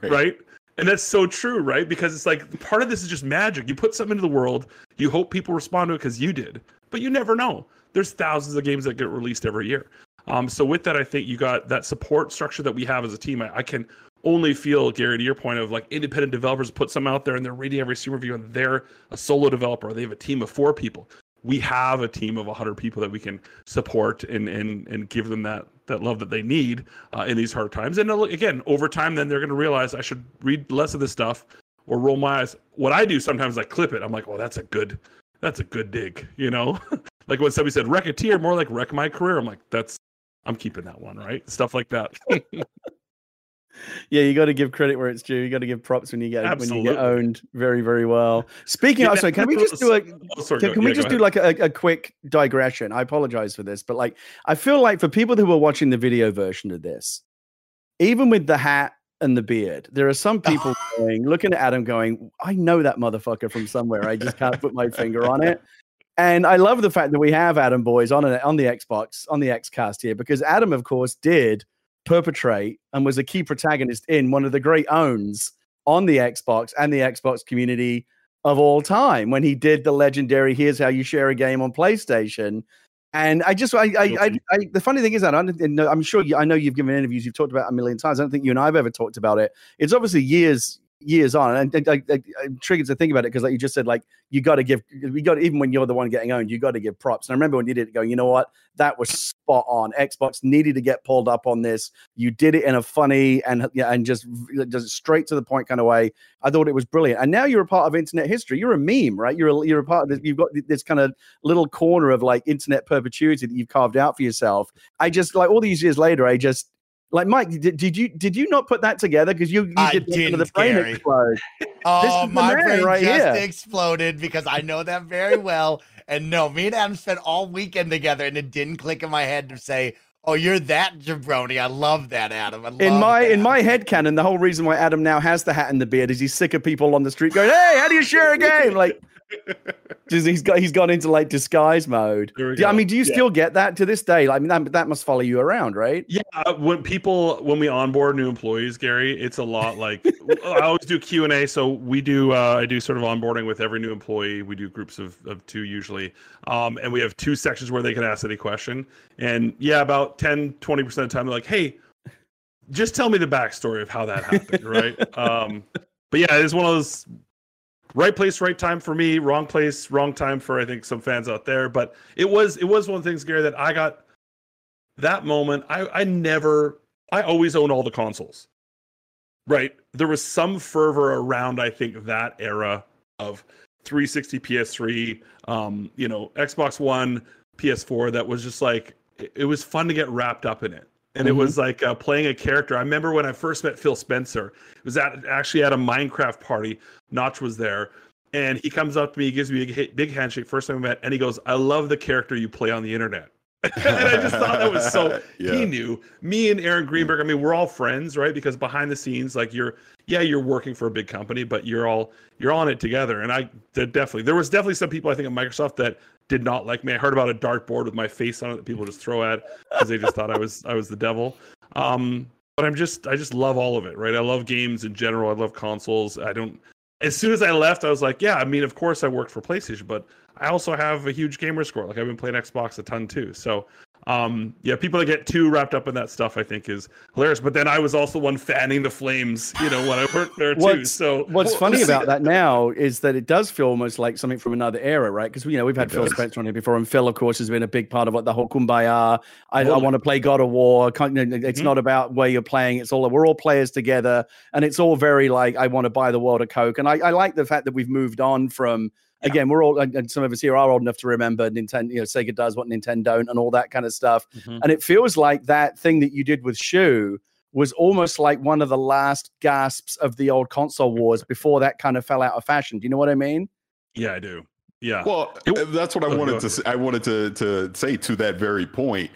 Speaker 2: right? right? And that's so true, right? Because it's like part of this is just magic. You put something into the world, you hope people respond to it because you did, but you never know. There's thousands of games that get released every year. Um, so with that, I think you got that support structure that we have as a team. I, I can only feel, Gary, to your point of like independent developers put some out there and they're reading every Steam review and they're a solo developer. They have a team of four people. We have a team of 100 people that we can support and and and give them that that love that they need uh, in these hard times. And uh, again, over time, then they're going to realize I should read less of this stuff or roll my eyes. What I do sometimes, I clip it. I'm like, oh, that's a good, that's a good dig. You know, like when somebody said Wrecketeer, more like wreck my career. I'm like, that's, I'm keeping that one, right? Stuff like that.
Speaker 5: yeah, you got to give credit where it's due. You got to give props when you get Absolutely. when you get owned very very well. Speaking yeah, of, sorry, can we just do a oh, sorry, can, can yeah, we just do like a, a quick digression? I apologize for this, but like I feel like for people who are watching the video version of this, even with the hat and the beard, there are some people going looking at Adam going, I know that motherfucker from somewhere. I just can't put my finger on it. And I love the fact that we have Adam Boyes on on the Xbox on the Xcast here because Adam, of course, did perpetrate and was a key protagonist in one of the great owns on the Xbox and the Xbox community of all time when he did the legendary "Here's How You Share a Game" on PlayStation. And I just, I, I, I, I the funny thing is that I am sure you, I know you've given interviews, you've talked about a million times. I don't think you and I have ever talked about it. It's obviously years, years on, and I, I'm triggered to think about it because, like you just said, like you got to give, you got even when you're the one getting owned, you got to give props. And I remember when you did it, going, you know what, that was spot on. Xbox needed to get pulled up on this. You did it in a funny and yeah, and just just straight to the point kind of way. I thought it was brilliant. And now you're a part of internet history. You're a meme, right? You're a, you're a part of this. You've got this kind of little corner of like internet perpetuity that you've carved out for yourself. I just like all these years later, I just like Mike, did, did you did you not put that together? Because you, you
Speaker 1: did
Speaker 5: didn't,
Speaker 1: the brain Gary. explode. Oh, my brain right just here. exploded because I know that very well. And no, me and Adam spent all weekend together, and it didn't click in my head to say, "Oh, you're that jabroni." I love that, Adam.
Speaker 5: in my
Speaker 1: that.
Speaker 5: in my head canon, the whole reason why Adam now has the hat and the beard is he's sick of people on the street going, "Hey, how do you share a game?" Like he's got he's gone into like disguise mode. I mean, do you yeah. still get that to this day? I mean, that, that must follow you around, right?
Speaker 2: Yeah. When people when we onboard new employees, Gary, it's a lot like I always do Q and A. So we do uh, I do sort of onboarding with every new employee. We do groups of, of two usually, um, and we have two sections where they can ask any question. And yeah, about 10, 20 percent of the time, they're like, "Hey, just tell me the backstory of how that happened," right? Um, but yeah, it's one of those right place, right time for me. Wrong place, wrong time for I think some fans out there. But it was it was one of the things, Gary, that I got that moment. I I never I always own all the consoles. Right. There was some fervor around I think that era of 360 PS3, um, you know, Xbox One, PS4 that was just like it, it was fun to get wrapped up in it and mm-hmm. it was like uh, playing a character. I remember when I first met Phil Spencer. It was at actually at a Minecraft party. Notch was there, and he comes up to me, he gives me a big handshake. First time we met, and he goes, "I love the character you play on the internet." and I just thought that was so. yeah. He knew me and Aaron Greenberg. I mean, we're all friends, right? Because behind the scenes, like you're, yeah, you're working for a big company, but you're all you're on it together. And I definitely, there was definitely some people I think at Microsoft that did not like me. I heard about a dartboard with my face on it that people just throw at because they just thought I was I was the devil. Um, but I'm just I just love all of it, right? I love games in general. I love consoles. I don't. As soon as I left, I was like, yeah. I mean, of course, I worked for PlayStation, but I also have a huge gamer score. Like I've been playing Xbox a ton too. So um, yeah, people that get too wrapped up in that stuff, I think, is hilarious. But then I was also one fanning the flames, you know, when I worked there too. So
Speaker 5: what's well, funny about that now is that it does feel almost like something from another era, right? Because you know we've had it Phil does. Spencer on here before, and Phil, of course, has been a big part of what the whole kumbaya. I, I want to play God of War. it's mm-hmm. not about where you're playing. It's all we're all players together, and it's all very like I want to buy the world a Coke. And I, I like the fact that we've moved on from again, we're all and some of us here are old enough to remember Nintendo, you know, Sega does what Nintendo don't and all that kind of stuff. Mm-hmm. And it feels like that thing that you did with Shu was almost like one of the last gasps of the old console wars before that kind of fell out of fashion. Do you know what I mean?
Speaker 2: Yeah, I do. Yeah.
Speaker 4: Well, it, that's what I oh, wanted to. Say. I wanted to to say to that very point.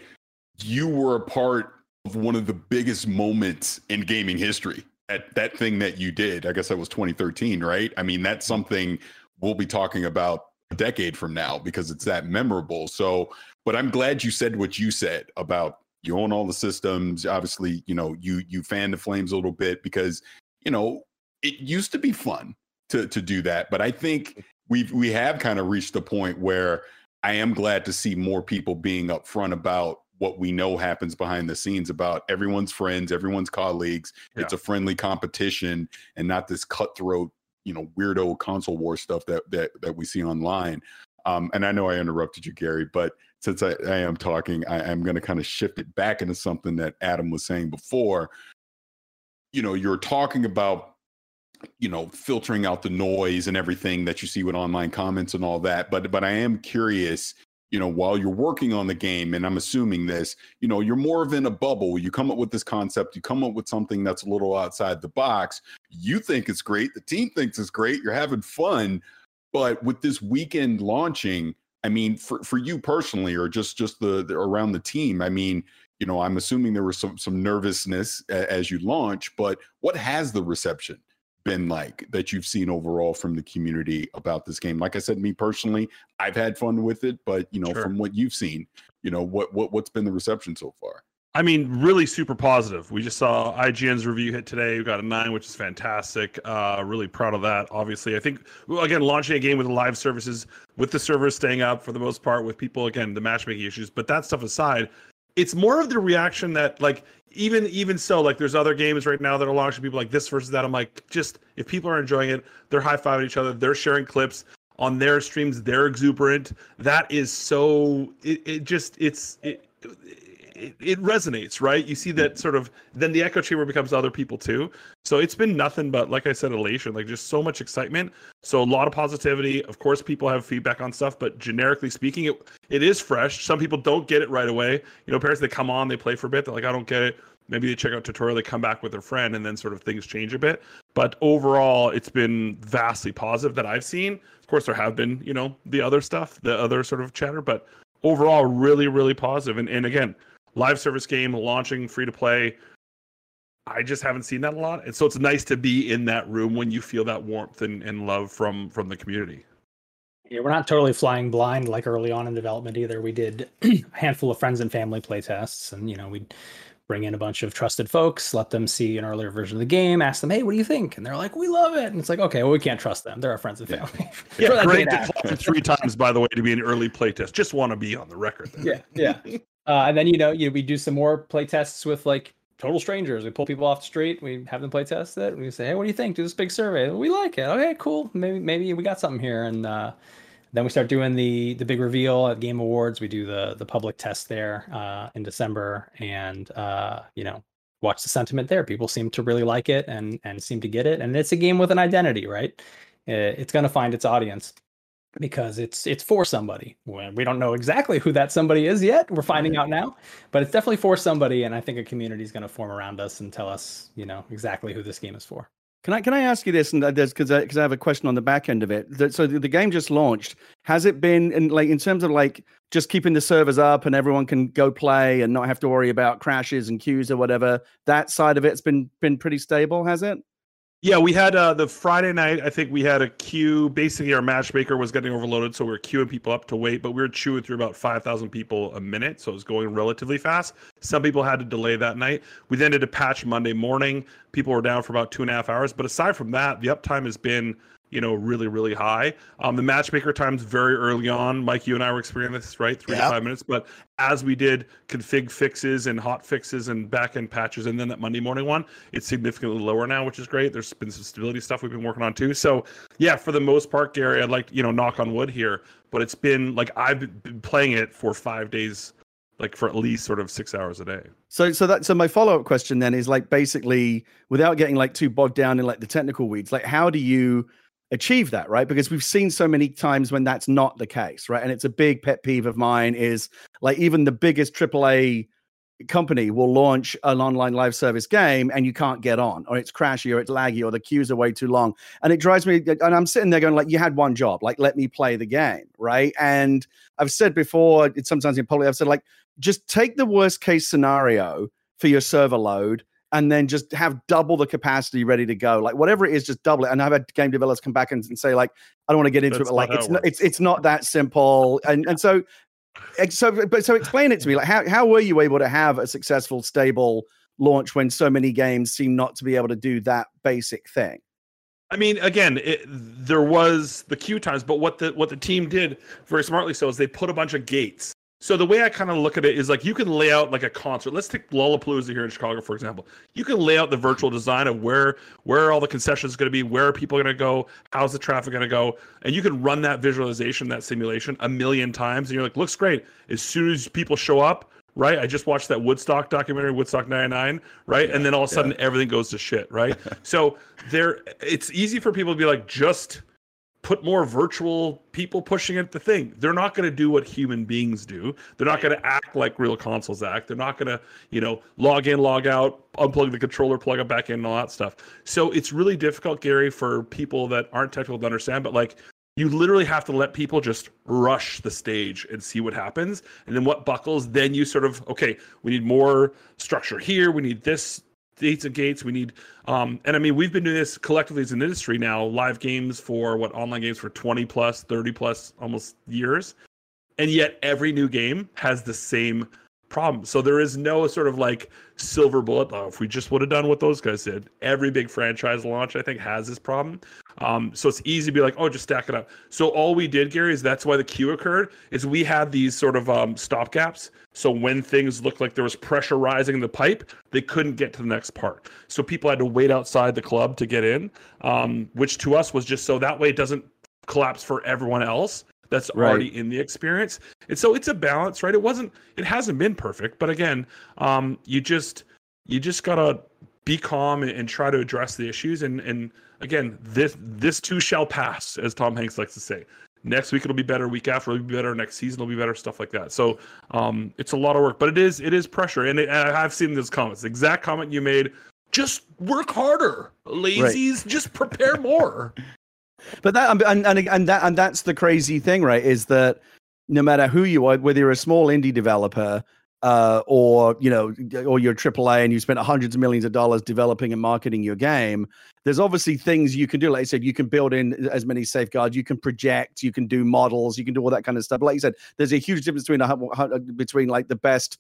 Speaker 4: You were a part of one of the biggest moments in gaming history. That that thing that you did. I guess that was 2013, right? I mean, that's something we'll be talking about a decade from now because it's that memorable. So, but I'm glad you said what you said about you own all the systems. Obviously, you know, you you fan the flames a little bit because, you know, it used to be fun to to do that. But I think we've we have kind of reached the point where I am glad to see more people being upfront about what we know happens behind the scenes about everyone's friends, everyone's colleagues. Yeah. It's a friendly competition and not this cutthroat, you know, weirdo console war stuff that that that we see online. Um, and I know I interrupted you, Gary, but since I, I am talking, I am going to kind of shift it back into something that Adam was saying before. You know, you're talking about, you know, filtering out the noise and everything that you see with online comments and all that. But but I am curious, you know, while you're working on the game, and I'm assuming this, you know, you're more of in a bubble. You come up with this concept, you come up with something that's a little outside the box. You think it's great, the team thinks it's great, you're having fun. But with this weekend launching, I mean, for, for you personally, or just just the, the around the team, I mean, you know, I'm assuming there was some some nervousness as you launch, but what has the reception been like that you've seen overall from the community about this game? Like I said, me personally, I've had fun with it, but you know, sure. from what you've seen, you know, what what what's been the reception so far?
Speaker 2: I mean, really super positive. We just saw IGN's review hit today. We got a nine, which is fantastic. Uh, really proud of that. Obviously, I think well, again launching a game with live services, with the servers staying up for the most part, with people again the matchmaking issues. But that stuff aside, it's more of the reaction that like even even so, like there's other games right now that are launching people like this versus that. I'm like, just if people are enjoying it, they're high fiving each other, they're sharing clips on their streams, they're exuberant. That is so. It, it just it's it it, it, resonates, right? You see that sort of then the echo chamber becomes other people too. So it's been nothing but like I said, elation, like just so much excitement. So a lot of positivity. Of course, people have feedback on stuff, but generically speaking, it it is fresh. Some people don't get it right away. You know, parents they come on, they play for a bit, they're like, I don't get it. Maybe they check out tutorial, they come back with their friend, and then sort of things change a bit. But overall, it's been vastly positive that I've seen. Of course, there have been, you know, the other stuff, the other sort of chatter, but overall, really, really positive. And and again, live service game launching free to play. I just haven't seen that a lot. And so it's nice to be in that room when you feel that warmth and, and love from from the community.
Speaker 3: Yeah, we're not totally flying blind like early on in development either. We did a handful of friends and family play tests, and you know, we'd bring in a bunch of trusted folks, let them see an earlier version of the game, ask them, "Hey, what do you think?" And they're like, "We love it." And it's like, okay, well, we can't trust them. They're our friends and family.
Speaker 2: Yeah, yeah great three times, by the way, to be an early playtest. Just want to be on the record.
Speaker 3: There. Yeah, yeah. Uh, and then you know, you we do some more playtests with like total strangers. We pull people off the street. We have them play test it. We say, "Hey, what do you think? Do this big survey. We like it. Okay, cool. Maybe maybe we got something here." And uh, then we start doing the the big reveal at Game Awards. We do the the public test there uh, in December, and uh, you know, watch the sentiment there. People seem to really like it and and seem to get it. And it's a game with an identity, right? It's going to find its audience because it's it's for somebody. We don't know exactly who that somebody is yet. We're finding out now, but it's definitely for somebody, and I think a community is going to form around us and tell us, you know, exactly who this game is for.
Speaker 5: Can I can I ask you this? And because because I, I, have a question on the back end of it. So the, the game just launched. Has it been in like in terms of like just keeping the servers up and everyone can go play and not have to worry about crashes and queues or whatever? That side of it's been been pretty stable, has it?
Speaker 2: Yeah, we had uh, the Friday night. I think we had a queue. Basically, our matchmaker was getting overloaded, so we were queuing people up to wait. But we were chewing through about five thousand people a minute, so it was going relatively fast. Some people had to delay that night. We then did a patch Monday morning. People were down for about two and a half hours. But aside from that, the uptime has been you know, really, really high. Um, the matchmaker times very early on. Mike, you and I were experiencing this, right? Three yep. to five minutes. But as we did config fixes and hot fixes and backend patches, and then that Monday morning one, it's significantly lower now, which is great. There's been some stability stuff we've been working on too. So, yeah, for the most part, Gary, I'd like, you know, knock on wood here, but it's been like I've been playing it for five days like for at least sort of six hours a day.
Speaker 5: So, so that so my follow up question then is like basically without getting like too bogged down in like the technical weeds, like how do you achieve that right? Because we've seen so many times when that's not the case right? And it's a big pet peeve of mine is like even the biggest aaa company will launch an online live service game and you can't get on or it's crashy or it's laggy or the queues are way too long. And it drives me and i'm sitting there going like you had one job like let me play the game right? And i've said before it's sometimes in public i've said like just take the worst case scenario for your server load and then just have double the capacity ready to go. Like whatever it is, just double it. And I've had game developers come back and, and say, like, I don't want to get into That's it, but like it's not, it's it's not that simple. And and so so but so explain it to me. Like how how were you able to have a successful, stable launch when so many games seem not to be able to do that basic thing?
Speaker 2: I mean, again, it, there was the queue times, but what the what the team did very smartly so is they put a bunch of gates so the way I kind of look at it is like you can lay out like a concert. Let's take Lollapalooza here in Chicago, for example. You can lay out the virtual design of where where all the concessions going to be, where are people going to go, how's the traffic going to go, and you can run that visualization, that simulation a million times, and you're like, looks great. As soon as people show up, right? I just watched that Woodstock documentary, Woodstock 99, right? Yeah, and then all of a sudden yeah. everything goes to shit, right? so there it's easy for people to be like, just put more virtual people pushing at the thing. They're not going to do what human beings do. They're not going to act like real consoles act. They're not going to you know log in log out unplug the controller plug it back in and all that stuff. So it's really difficult gary for people that aren't technical to understand but like you literally have to let people just rush the stage and see what happens and then what buckles then you sort of okay we need more structure here we need this dates and gates. We need, um, and I mean, we've been doing this collectively as an industry now, live games for what online games for 20 plus, 30 plus almost years. And yet every new game has the same problem. So there is no sort of like silver bullet. Oh, if we just would have done what those guys did, every big franchise launch I think has this problem. Um, so it's easy to be like, oh, just stack it up. So all we did, Gary, is that's why the queue occurred. Is we had these sort of um, stop gaps. So when things looked like there was pressure rising in the pipe, they couldn't get to the next part. So people had to wait outside the club to get in, um, which to us was just so that way it doesn't collapse for everyone else that's right. already in the experience. And so it's a balance, right? It wasn't it hasn't been perfect, but again, um, you just you just gotta be calm and, and, try to address the issues. And and again, this this too shall pass, as Tom Hanks likes to say. Next week it'll be better. Week after it'll be better. Next season it'll be better. Stuff like that. So um, it's a lot of work, but it is it is pressure. And, it, and I've seen those comments. The exact comment you made. Just work harder, lazies. Right. Just prepare more.
Speaker 5: But that and, and and that and that's the crazy thing, right? Is that no matter who you are, whether you're a small indie developer uh, or you know, or you're AAA and you spent hundreds of millions of dollars developing and marketing your game, there's obviously things you can do. Like I said, you can build in as many safeguards, you can project, you can do models, you can do all that kind of stuff. Like you said, there's a huge difference between a, between like the best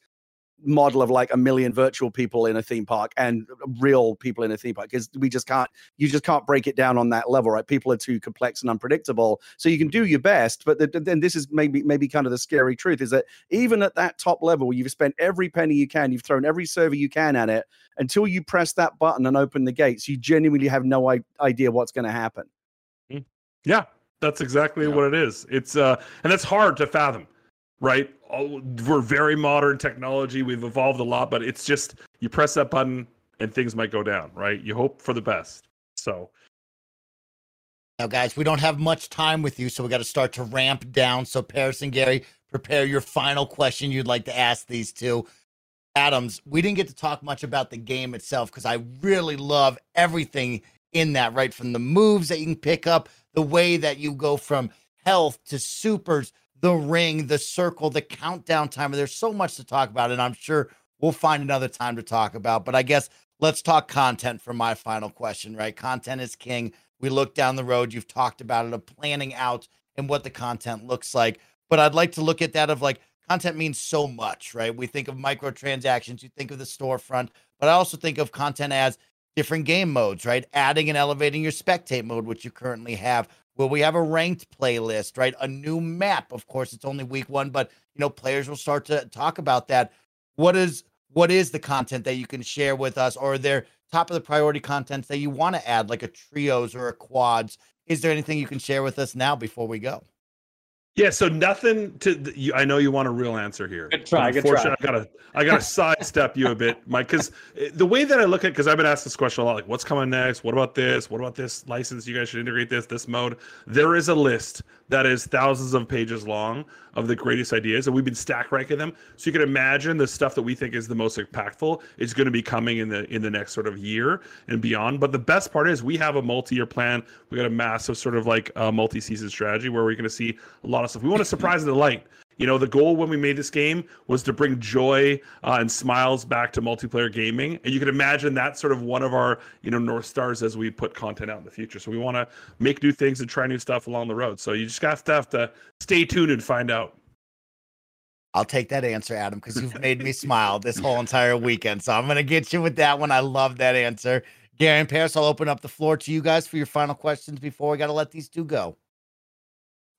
Speaker 5: model of like a million virtual people in a theme park and real people in a theme park because we just can't you just can't break it down on that level right? People are too complex and unpredictable. So you can do your best but then this is maybe maybe kind of the scary truth is that even at that top level you've spent every penny you can you've thrown every server you can at it. Until you press that button and open the gates you genuinely have no idea what's going to happen.
Speaker 2: Mm. yeah that's exactly yeah. what it is. It's uh and that's hard to fathom right? We're very modern technology. We've evolved a lot, but it's just you press that button and things might go down, right? You hope for the best. So
Speaker 1: now, guys, we don't have much time with you, so we got to start to ramp down. So, Parris and Gary, prepare your final question you'd like to ask these two. Adams, we didn't get to talk much about the game itself because I really love everything in that, right? From the moves that you can pick up, the way that you go from health to supers the ring, the circle, the countdown timer. There's so much to talk about, and I'm sure we'll find another time to talk about. But I guess let's talk content for my final question, right? Content is king. We look down the road. You've talked about it, of planning out and what the content looks like. But I'd like to look at that of like content means so much, right? We think of microtransactions, you think of the storefront, but I also think of content as different game modes, right? Adding and elevating your spectate mode, which you currently have, Will we have a ranked playlist, right? A new map. Of course, it's only week one, but you know, players will start to talk about that. What is what is the content that you can share with us, or are there top of the priority contents that you want to add, like a trios or a quads? Is there anything you can share with us now before we go?
Speaker 2: Yeah, so nothing to. You, I know you want a real answer here.
Speaker 3: Good try. Good try.
Speaker 2: I gotta, I gotta sidestep you a bit, Mike, because eh, the way that I look at, because I've been asked this question a lot, like, what's coming next? What about this? What about this license? You guys should integrate this, this mode. There is a list that is thousands of pages long of the greatest ideas, and we've been stack ranking them. So you can imagine the stuff that we think is the most impactful is going to be coming in the in the next sort of year and beyond. But the best part is we have a multi-year plan. We got a massive sort of like uh, multi-season strategy where we're going to see a lot of stuff. We want to surprise and delight. You know, the goal when we made this game was to bring joy uh, and smiles back to multiplayer gaming, and you can imagine that's sort of one of our you know north stars as we put content out in the future. So we want to make new things and try new stuff along the road. So you just have to have to stay tuned and find out.
Speaker 1: I'll take that answer, Adam, because you've made me smile this whole entire weekend. So I'm going to get you with that one. I love that answer. Gary and Parris, I'll open up the floor to you guys for your final questions before we got to let these two go.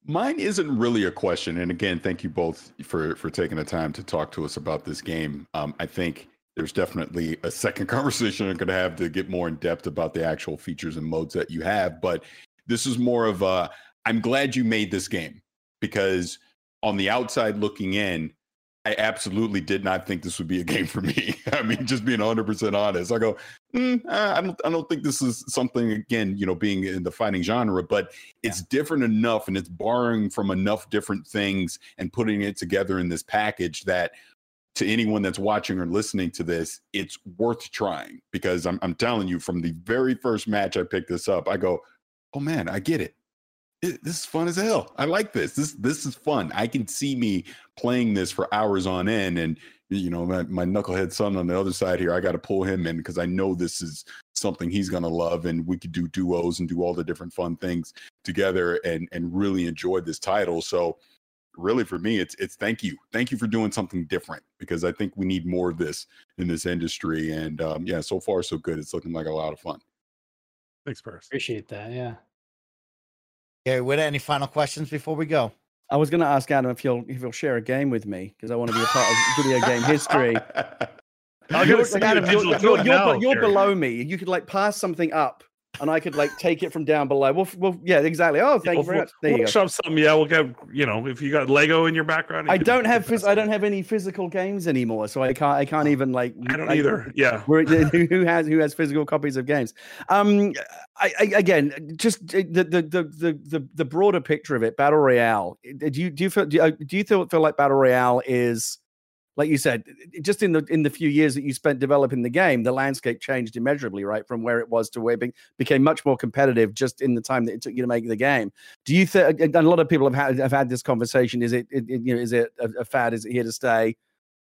Speaker 4: Mine isn't really a question, and again, thank you both for for taking the time to talk to us about this game. Um, I think there's definitely a second conversation I'm going to have to get more in depth about the actual features and modes that you have. But this is more of a I'm glad you made this game because on the outside looking in, I absolutely did not think this would be a game for me. I mean, just being 100% honest, I go, mm, I don't, I don't think this is something. Again, you know, being in the fighting genre, but it's yeah. different enough, and it's borrowing from enough different things and putting it together in this package that, to anyone that's watching or listening to this, it's worth trying because I'm, I'm telling you, from the very first match I picked this up, I go, oh man, I get it it, this is fun as hell. I like this. This this is fun. I can see me playing this for hours on end, and you know my, my knucklehead son on the other side here. I got to pull him in because I know this is something he's gonna love, and we could do duos and do all the different fun things together, and and really enjoy this title. So really for me it's it's thank you thank you for doing something different because i think we need more of this in this industry and um, yeah so far so good it's looking like a lot of fun
Speaker 2: thanks Parris.
Speaker 3: appreciate that yeah
Speaker 1: Gary Whitta, any final questions before we go?
Speaker 5: I was going to ask Adam if he'll if he'll share a game with me because I want to be a part of video game history. you're, Adam, you're, you're, you're, you're below me. You could like pass something up and I could like take it from down below. Well, well yeah, exactly. Oh, thank you very much. There we'll you go.
Speaker 2: Shove some, yeah. We'll get you know if you got Lego in your background.
Speaker 5: I don't have phys- I don't have any physical games anymore, so I can't I can't even like.
Speaker 2: I don't either. Yeah.
Speaker 5: who has who has physical copies of games? Um, I, I, again, just the, the the the the the broader picture of it, battle royale. Do you do you feel do you, do you feel, feel like battle royale is like you said, just in the in the few years that you spent developing the game, the landscape changed immeasurably, right, from where it was to where it became much more competitive just in the time that it took you to make the game. Do you think? And a lot of people have had have had this conversation. Is it, it, it you know is it a, a fad? Is it here to stay?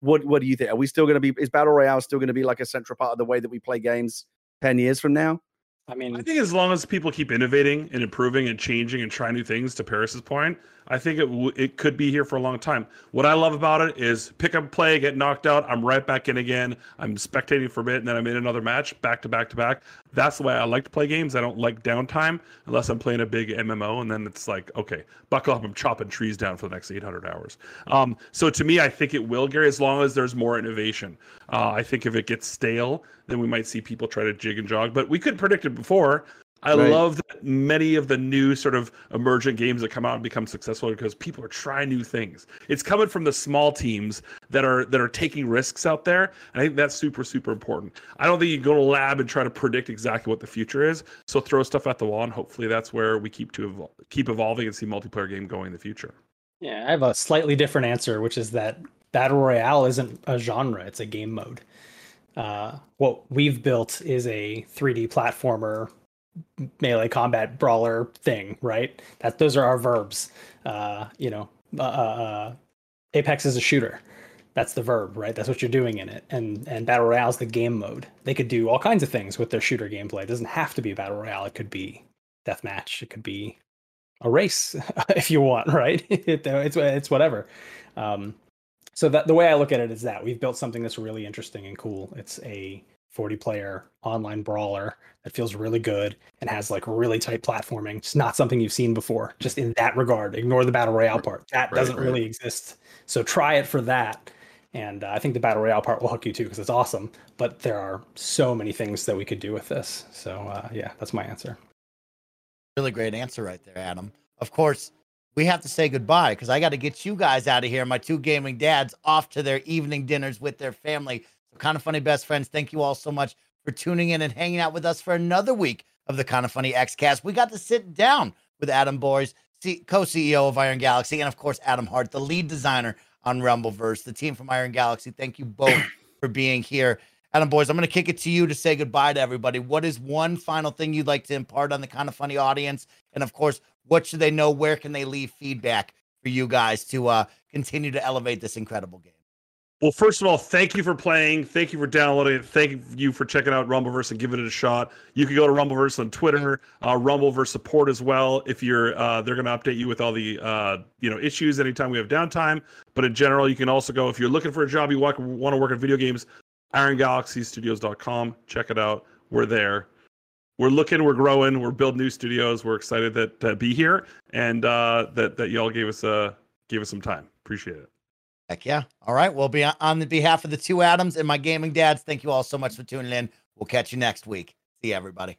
Speaker 5: What what do you think? Are we still going to be? Is battle royale still going to be like a central part of the way that we play games ten years from now?
Speaker 3: I mean,
Speaker 2: I think as long as people keep innovating and improving and changing and trying new things, to Parris's point, I think it w- it could be here for a long time. What I love about it is pick up play, get knocked out, I'm right back in again. I'm spectating for a bit, and then I'm in another match, back to back to back. That's the way I like to play games. I don't like downtime unless I'm playing a big MMO, and then it's like, okay, buckle up, I'm chopping trees down for the next 800 hours. Um, so to me, I think it will, Gary, as long as there's more innovation. Uh, I think if it gets stale, then we might see people try to jig and jog. But we could predict it before. I right. love that many of the new sort of emergent games that come out and become successful because people are trying new things. It's coming from the small teams that are that are taking risks out there. I think that's super super important. I don't think you go to a lab and try to predict exactly what the future is. So throw stuff at the wall, and hopefully that's where we keep to evol- keep evolving and see multiplayer game going in the future.
Speaker 3: Yeah, I have a slightly different answer, which is that battle royale isn't a genre; it's a game mode. Uh, what we've built is a 3D platformer melee combat brawler thing, right? That those are our verbs. Uh, you know, uh, uh, uh, Apex is a shooter. That's the verb, right? That's what you're doing in it. And and battle royale is the game mode. They could do all kinds of things with their shooter gameplay. It doesn't have to be battle royale. It could be deathmatch. It could be a race if you want, right? it, it's it's whatever. Um, so that the way I look at it is that we've built something that's really interesting and cool. It's a 40 player online brawler that feels really good and has like really tight platforming. It's not something you've seen before, just in that regard. Ignore the battle royale part. That right, doesn't right. really exist. So try it for that. And uh, I think the battle royale part will hook you too because it's awesome. But there are so many things that we could do with this. So uh, yeah, that's my answer.
Speaker 1: Really great answer right there, Adam. Of course, we have to say goodbye because I got to get you guys out of here. My two gaming dads off to their evening dinners with their family. So, Kinda Funny best friends. Thank you all so much for tuning in and hanging out with us for another week of the Kinda Funny Xcast. We got to sit down with Adam Boyes, co CEO of Iron Galaxy, and of course, Adam Heart, the lead designer on Rumbleverse, the team from Iron Galaxy. Thank you both for being here. Adam Boyes, I'm going to kick it to you to say goodbye to everybody. What is one final thing you'd like to impart on the Kinda Funny audience? And of course, what should they know? Where can they leave feedback for you guys to uh, continue to elevate this incredible game?
Speaker 2: Well, first of all, thank you for playing. Thank you for downloading it. Thank you for checking out Rumbleverse and giving it a shot. You can go to Rumbleverse on Twitter, uh, Rumbleverse support as well. If you're, uh, they're going to update you with all the, uh, you know, issues anytime we have downtime. But in general, you can also go if you're looking for a job, you want, to work in video games, IronGalaxyStudios.com. Check it out. We're there. We're looking. We're growing. We're building new studios. We're excited that to be here and uh, that that y'all gave us uh gave us some time. Appreciate it.
Speaker 1: Heck yeah. All right. Well, be on the behalf of the two Adams and my gaming dads, thank you all so much for tuning in. We'll catch you next week. See everybody.